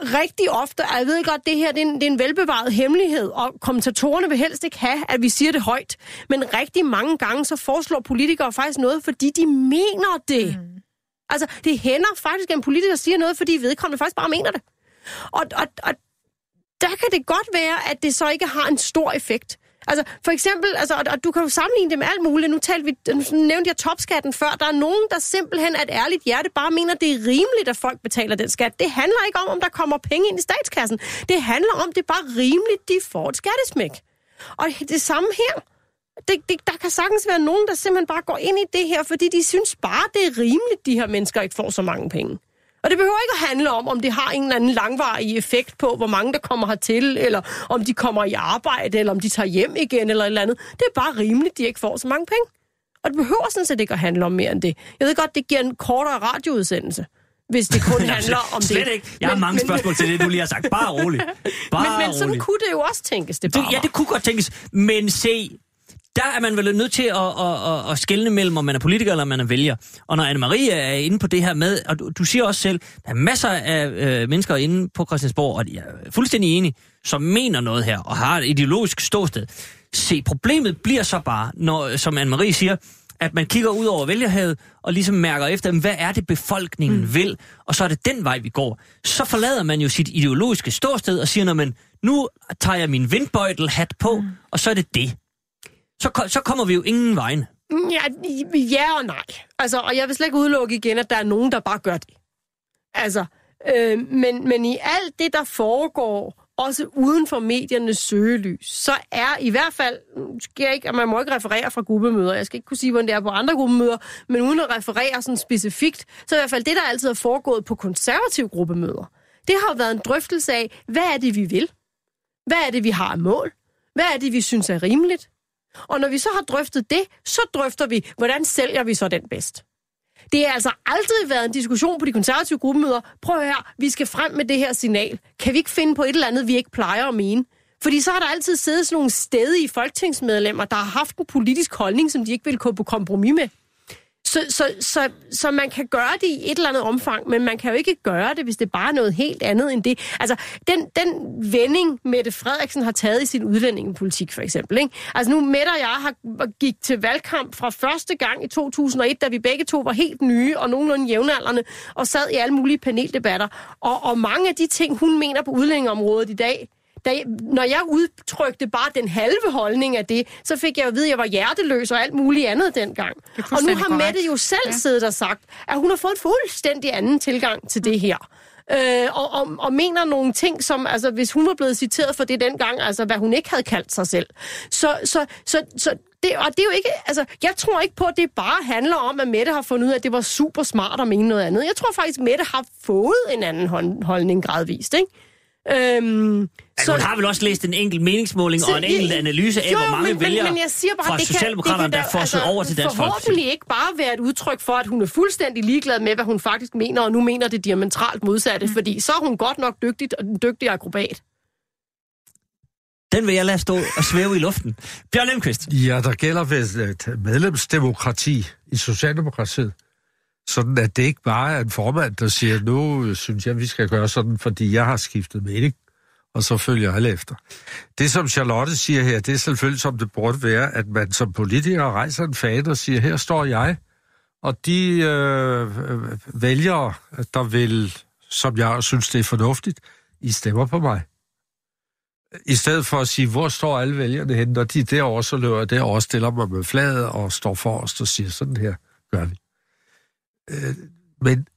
rigtig ofte, og jeg ved godt, det her det er, en, det er en velbevaret hemmelighed, og kommentatorerne vil helst ikke have, at vi siger det højt. Men rigtig mange gange, så foreslår politikere faktisk noget, fordi de mener det. Mm. Altså, det hænder faktisk, at en politiker siger noget, fordi vedkommende faktisk bare mener det. Og, og, og der kan det godt være, at det så ikke har en stor effekt. Altså, for eksempel, altså, og, og du kan jo sammenligne det med alt muligt. Nu, talte vi, nu nævnte jeg topskatten før. Der er nogen, der simpelthen af et ærligt hjerte bare mener, det er rimeligt, at folk betaler den skat. Det handler ikke om, om der kommer penge ind i statskassen. Det handler om, det er bare rimeligt, de får et skattesmæk. Og det samme her. Det, det, der kan sagtens være nogen, der simpelthen bare går ind i det her, fordi de synes bare, det er rimeligt, de her mennesker ikke får så mange penge. Og det behøver ikke at handle om, om det har en eller anden langvarig effekt på, hvor mange der kommer hertil, eller om de kommer i arbejde, eller om de tager hjem igen, eller et eller andet. Det er bare rimeligt, de ikke får så mange penge. Og det behøver sådan set ikke at handle om mere end det. Jeg ved godt, det giver en kortere radioudsendelse, hvis det kun handler om det. Slet ikke. Jeg har mange spørgsmål til det, du lige har sagt. Bare roligt. Bare Men, men sådan roligt. kunne det jo også tænkes, det Det, bare ja, var. det kunne godt tænkes. Men se, der er man vel nødt til at, at, at, at skelne mellem, om man er politiker eller om man er vælger. Og når Anne-Marie er inde på det her med, og du, du siger også selv, der er masser af øh, mennesker inde på Christiansborg, og jeg er fuldstændig enig, som mener noget her, og har et ideologisk ståsted. Se, problemet bliver så bare, når, som Anne-Marie siger, at man kigger ud over vælgerhavet og ligesom mærker efter, hvad er det befolkningen mm. vil, og så er det den vej, vi går. Så forlader man jo sit ideologiske ståsted og siger, når man nu tager jeg min vindbøjtelhat på, mm. og så er det det. Så, så kommer vi jo ingen vejen. Mm, ja, ja og nej. Altså, og jeg vil slet ikke udelukke igen, at der er nogen, der bare gør det. Altså, øh, men, men i alt det, der foregår, også uden for mediernes søgelys, så er i hvert fald, skal jeg ikke, man må ikke referere fra gruppemøder, jeg skal ikke kunne sige, hvordan det er på andre gruppemøder, men uden at referere sådan specifikt, så i hvert fald det, der altid er foregået på konservative gruppemøder, det har været en drøftelse af, hvad er det, vi vil? Hvad er det, vi har af mål? Hvad er det, vi synes er rimeligt? Og når vi så har drøftet det, så drøfter vi, hvordan sælger vi så den bedst. Det har altså aldrig været en diskussion på de konservative gruppemøder. Prøv her, vi skal frem med det her signal. Kan vi ikke finde på et eller andet, vi ikke plejer at mene? Fordi så har der altid siddet sådan nogle stedige folketingsmedlemmer, der har haft en politisk holdning, som de ikke vil gå på kompromis med. Så, så, så, så man kan gøre det i et eller andet omfang, men man kan jo ikke gøre det, hvis det bare er noget helt andet end det. Altså, den, den vending, Mette Frederiksen har taget i sin udlændingepolitik, for eksempel. Ikke? Altså nu, Mette og jeg har, gik til valgkamp fra første gang i 2001, da vi begge to var helt nye og nogenlunde jævnaldrende, og sad i alle mulige paneldebatter. Og, og mange af de ting, hun mener på udlændingeområdet i dag, da når jeg udtrykte bare den halve holdning af det, så fik jeg jo at vide, at jeg var hjerteløs og alt muligt andet dengang. Og nu har korrekt. Mette jo selv ja. Ja. siddet og sagt, at hun har fået en fuldstændig anden tilgang til det her. Øh, og, og, og mener nogle ting, som, altså, hvis hun var blevet citeret for det dengang, altså, hvad hun ikke havde kaldt sig selv. Så, så, så, så det, og det er jo ikke, altså, jeg tror ikke på, at det bare handler om, at Mette har fundet ud af, at det var super smart at mene noget andet. Jeg tror faktisk, at Mette har fået en anden hold- holdning gradvist, ikke? Øhm, Så... Hun har vel også læst en enkelt meningsmåling og en enkelt analyse af, jo, hvor mange men, vælgere men, men jeg siger bare, fra det kan, Socialdemokraterne, det kan der får altså, over til Dansk Folkeparti. Forhåbentlig ikke bare være et udtryk for, at hun er fuldstændig ligeglad med, hvad hun faktisk mener, og nu mener det diametralt modsatte, mm. fordi så er hun godt nok dygtig, en dygtig akrobat. Den vil jeg lade stå og svæve i luften. Bjørn Lemqvist. Ja, der gælder ved et medlemsdemokrati i Socialdemokratiet. Sådan at det ikke bare er en formand, der siger, nu synes jeg, vi skal gøre sådan, fordi jeg har skiftet mening, og så følger alle efter. Det, som Charlotte siger her, det er selvfølgelig, som det burde være, at man som politiker rejser en fan og siger, her står jeg, og de øh, vælgere, der vil, som jeg synes, det er fornuftigt, I stemmer på mig. I stedet for at sige, hvor står alle vælgerne henne, når de derovre, så løber jeg derovre, stiller mig med flaget og står forrest og siger, sådan her gør vi. Øh, men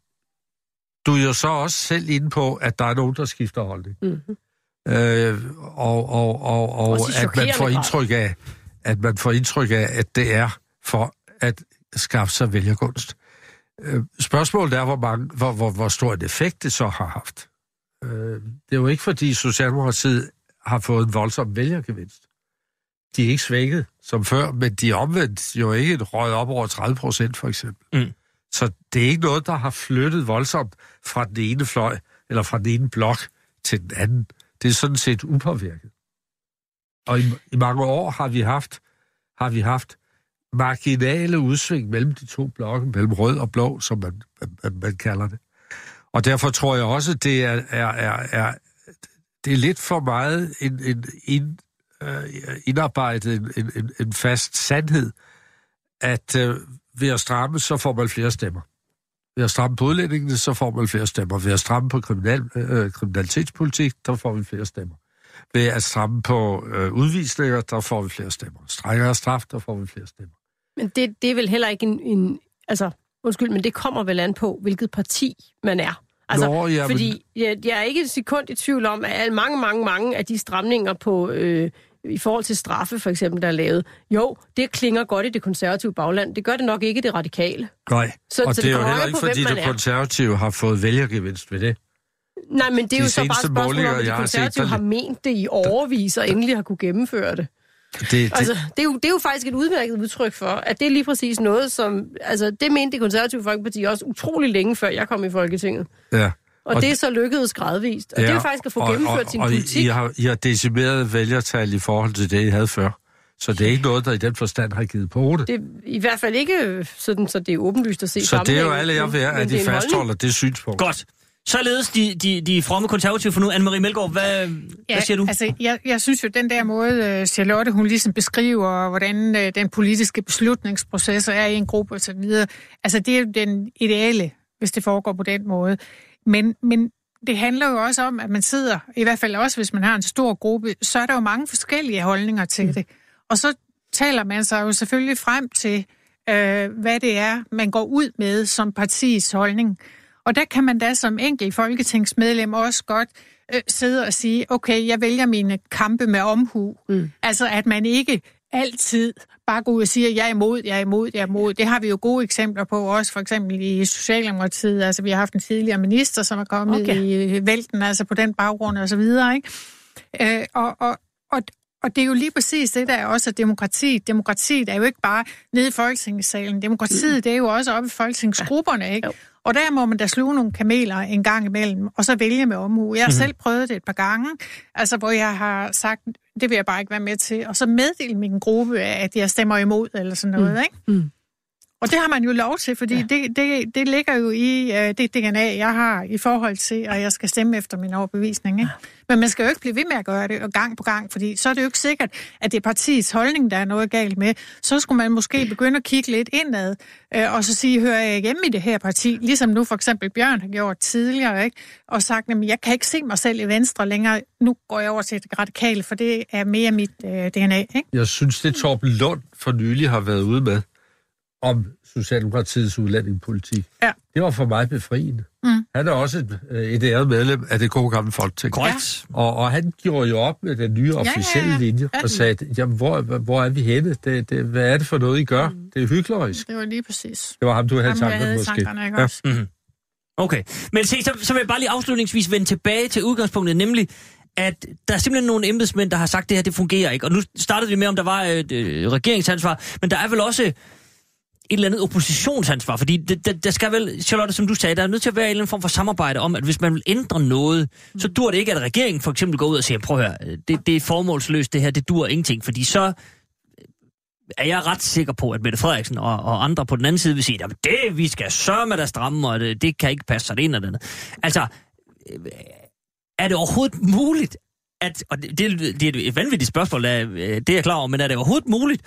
du er jo så også selv inde på, at der er nogen, der skifter holdning. Mm-hmm. Øh, og og, og, og at man får indtryk af, at man får indtryk af, at det er for at skaffe sig vælgergunst. Øh, spørgsmålet er, hvor, mange, hvor, hvor, hvor stor en effekt det så har haft. Øh, det er jo ikke, fordi Socialdemokratiet har fået en voldsom vælgergevinst. De er ikke svækket som før, men de er omvendt jo ikke et røget op over 30 procent, for eksempel. Mm. Så det er ikke noget, der har flyttet voldsomt fra den ene fløj, eller fra den ene blok til den anden. Det er sådan set upåvirket. Og i, i mange år har vi haft, har vi haft marginale udsving mellem de to blokke, mellem rød og blå, som man, man, man kalder det. Og derfor tror jeg også, det er, er, er, er, det er lidt for meget en, en, en øh, indarbejdet, en, en, en, fast sandhed, at øh, ved at stramme, så får man flere stemmer. Ved at stramme på udlændingene, så får man flere stemmer. Ved at stramme på kriminal, øh, kriminalitetspolitik, der får vi flere stemmer. Ved at stramme på øh, udvisninger, der får vi flere stemmer. Strengere straf, der får vi flere stemmer. Men det, det er vel heller ikke en, en... Altså, undskyld, men det kommer vel an på, hvilket parti man er. Altså, Nå, ja, fordi jeg, jeg er ikke et sekund i tvivl om, at mange, mange, mange af de stramninger på, øh, i forhold til straffe, for eksempel, der er lavet. Jo, det klinger godt i det konservative bagland. Det gør det nok ikke det radikale. Nej, Så- og så det det er jo heller ikke, på, fordi det er. konservative har fået vælgergevinst ved det. Nej, men det er De jo så bare et seneste spørgsmål målinger, om, at de har set, konservative der- har ment det i overvis, og endelig har kunne gennemføre det. Det, det, Altså, det er, jo, det er jo faktisk et udmærket udtryk for, at det er lige præcis noget, som... Altså, det mente det konservative folkeparti også utrolig længe, før jeg kom i Folketinget. ja. Og, og Og det er så lykkedes gradvist. Og ja, det er faktisk at få og- gennemført og, sin og politik. I, I, har, I har decimeret vælgertal i forhold til det, I havde før. Så det er ikke noget, der i den forstand har givet på det. Det er i hvert fald ikke sådan, så det er åbenlyst at se Så det er jo alle jeg ved, at er de fastholder det synspunkt. Godt. Således de, de, de fromme konservative for nu. Anne-Marie Melgaard, hvad, ja, hvad siger du? Altså, jeg, jeg synes jo, den der måde, øh, Charlotte, hun ligesom beskriver, hvordan øh, den politiske beslutningsproces er i en gruppe og så videre. Altså, det er jo den ideale, hvis det foregår på den måde. Men, men det handler jo også om, at man sidder, i hvert fald også hvis man har en stor gruppe, så er der jo mange forskellige holdninger til mm. det. Og så taler man sig jo selvfølgelig frem til, øh, hvad det er, man går ud med som partiets holdning. Og der kan man da som enkelt folketingsmedlem også godt øh, sidde og sige, okay, jeg vælger mine kampe med omhu. Mm. Altså, at man ikke altid bare går ud og siger, jeg er imod, jeg er imod, jeg er imod. Det har vi jo gode eksempler på, også for eksempel i Socialdemokratiet. Altså, vi har haft en tidligere minister, som er kommet Okay. i øh, vælten, altså på den baggrund og så videre, ikke? Øh, og, og, og, og det er jo lige præcis det, der er også er demokrati. Demokratiet er jo ikke bare nede i Folketingssalen. Demokratiet, det er jo også oppe i folketingsgrupperne, ikke? Og der må man da sluge nogle kameler en gang imellem, og så vælge med omhu. Jeg har selv prøvet det et par gange, altså hvor jeg har sagt, det vil jeg bare ikke være med til, og så meddele min gruppe, at jeg stemmer imod, eller sådan noget, ikke? Mm. Og det har man jo lov til, fordi ja. det, det, det ligger jo i uh, det DNA, jeg har i forhold til, at jeg skal stemme efter min overbevisning. Ikke? Men man skal jo ikke blive ved med at gøre det og gang på gang, fordi så er det jo ikke sikkert, at det er partiets holdning, der er noget galt med. Så skulle man måske begynde at kigge lidt indad, uh, og så sige, hører jeg hjemme i det her parti? Ligesom nu for eksempel Bjørn har gjort tidligere, ikke? og sagt, at jeg kan ikke se mig selv i Venstre længere. Nu går jeg over til det radikale, for det er mere mit uh, DNA. Ikke? Jeg synes, det Torben Lund for nylig har været ude med om Socialdemokratiets udlændingepolitik. Ja. Det var for mig befriende. Mm. Han er også et, øh, et æret medlem af det gode gamle folketing. Korrekt. Og, og han gjorde jo op med den nye ja, officielle ja. linje Ja. og sagde, jamen, hvor, hvor er vi henne? Det, det, hvad er det for noget, I gør? Mm. Det er hyklerisk. Det var lige præcis. Det var ham, du havde Ham, havde måske. tankerne, ikke også? Okay, men se, så, så vil jeg bare lige afslutningsvis vende tilbage til udgangspunktet, nemlig at der er simpelthen nogle embedsmænd, der har sagt, at det her det fungerer ikke. Og nu startede vi med, om der var et øh, regeringsansvar, men der er vel også et eller andet oppositionsansvar, fordi det, det, der skal vel, Charlotte, som du sagde, der er nødt til at være en eller anden form for samarbejde om, at hvis man vil ændre noget, så dur det ikke, at regeringen for eksempel går ud og siger, prøv at høre, det, det er formålsløst det her, det dur ingenting, fordi så er jeg ret sikker på, at Mette Frederiksen og, og andre på den anden side vil sige, at det, vi skal sørge med der stramme, og det, det kan ikke passe sig det ene og det andet. Altså, øh, er det overhovedet muligt, at, og det, det, er et vanvittigt spørgsmål, øh, det er jeg klar over, men er det overhovedet muligt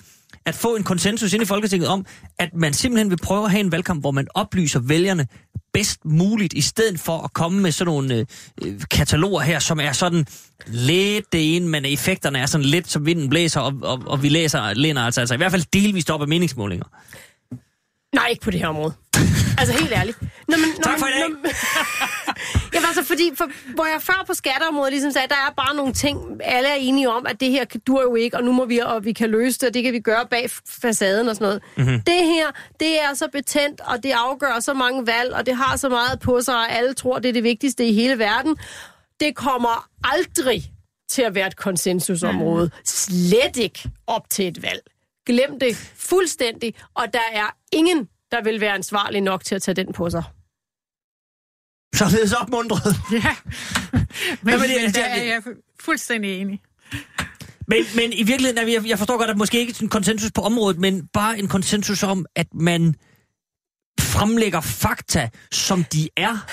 at få en konsensus ind i Folketinget om, at man simpelthen vil prøve at have en valgkamp, hvor man oplyser vælgerne bedst muligt, i stedet for at komme med sådan nogle øh, kataloger her, som er sådan lidt det ene, men effekterne er sådan lidt, som vinden blæser, og, og, og vi læser, læner altså, altså i hvert fald delvist op af meningsmålinger. Nej, ikke på det her område. Altså helt ærligt. Nå, men, Tak for i dag. Nå, Jamen altså, fordi for, hvor jeg før på skatteområdet ligesom sagde, der er bare nogle ting, alle er enige om, at det her dur jo ikke, og nu må vi, og vi kan løse det, og det kan vi gøre bag facaden og sådan noget. Mm-hmm. Det her, det er så betændt, og det afgør så mange valg, og det har så meget på sig, og alle tror, det er det vigtigste i hele verden. Det kommer aldrig til at være et konsensusområde. Slet ikke op til et valg. Glem det fuldstændig, og der er ingen, der vil være ansvarlig nok til at tage den på sig. Således opmundret. Ja, men, men det- men det- der er jeg fuldstændig enig. Men, men i virkeligheden, er vi- jeg, jeg forstår godt, at måske ikke en konsensus på området, men bare en konsensus om, at man fremlægger fakta, som de er.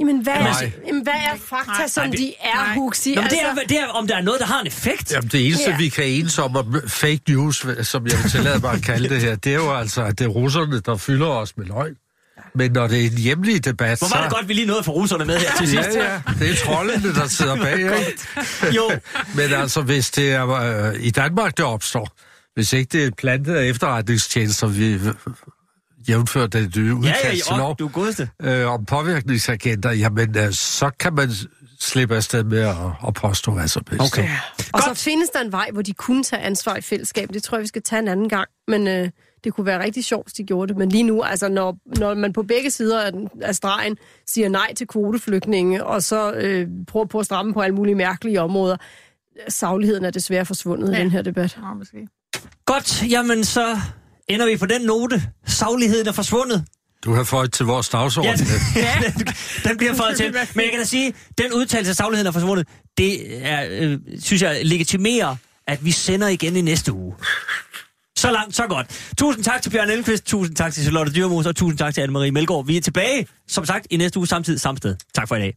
Jamen, hvad, er, jamen, hvad er fakta, Nej, som nej, det- de er, nej. Huxi? Nå, men det, altså, er, det er, om der er noget, der har en effekt. Jamen, det eneste, Ja. vi kan enes om, om fake news, som jeg vil tillade mig at kalde det her, det er jo altså, at det er russerne, der fylder os med løgn. Men når det er en hjemlig debat, Hvor var det så... godt, vi lige nåede at få russerne med her til sidst. Ja, ja, det er troldene, der sidder bag, ikke? Jo, Men altså, hvis det er øh, i Danmark, det opstår, hvis ikke det er plantet af efterretningstjenester, vi jævnfører det nye ja, udkast ja, til ja, godeste. øh, om påvirkningsagenter, jamen, øh, så kan man slippe afsted med at, at påstå hvad som helst. Okay. Og Godt. så findes der en vej, hvor de kunne tage ansvar i fællesskab. Det tror jeg, vi skal tage en anden gang. Men øh, det kunne være rigtig sjovt, hvis de gjorde det. Men lige nu, altså når, når man på begge sider af, den, af stregen siger nej til kvoteflygtninge, og så øh, prøver på at stramme på alle mulige mærkelige områder, sagligheden er desværre forsvundet ja. i Ja. den her debat. Nå, måske. Godt, jamen så ender vi på den note. Sagligheden er forsvundet. Du har fået til vores dagsorden. Ja, den, den bliver fået til. Men jeg kan da sige, den udtalelse af sagligheden er forsvundet, det er, øh, synes jeg legitimerer, at vi sender igen i næste uge. Så langt, så godt. Tusind tak til Bjørn Elmqvist, tusind tak til Charlotte Dyrmos, og tusind tak til Anne-Marie Melgaard. Vi er tilbage, som sagt, i næste uge samtidig samme sted. Tak for i dag.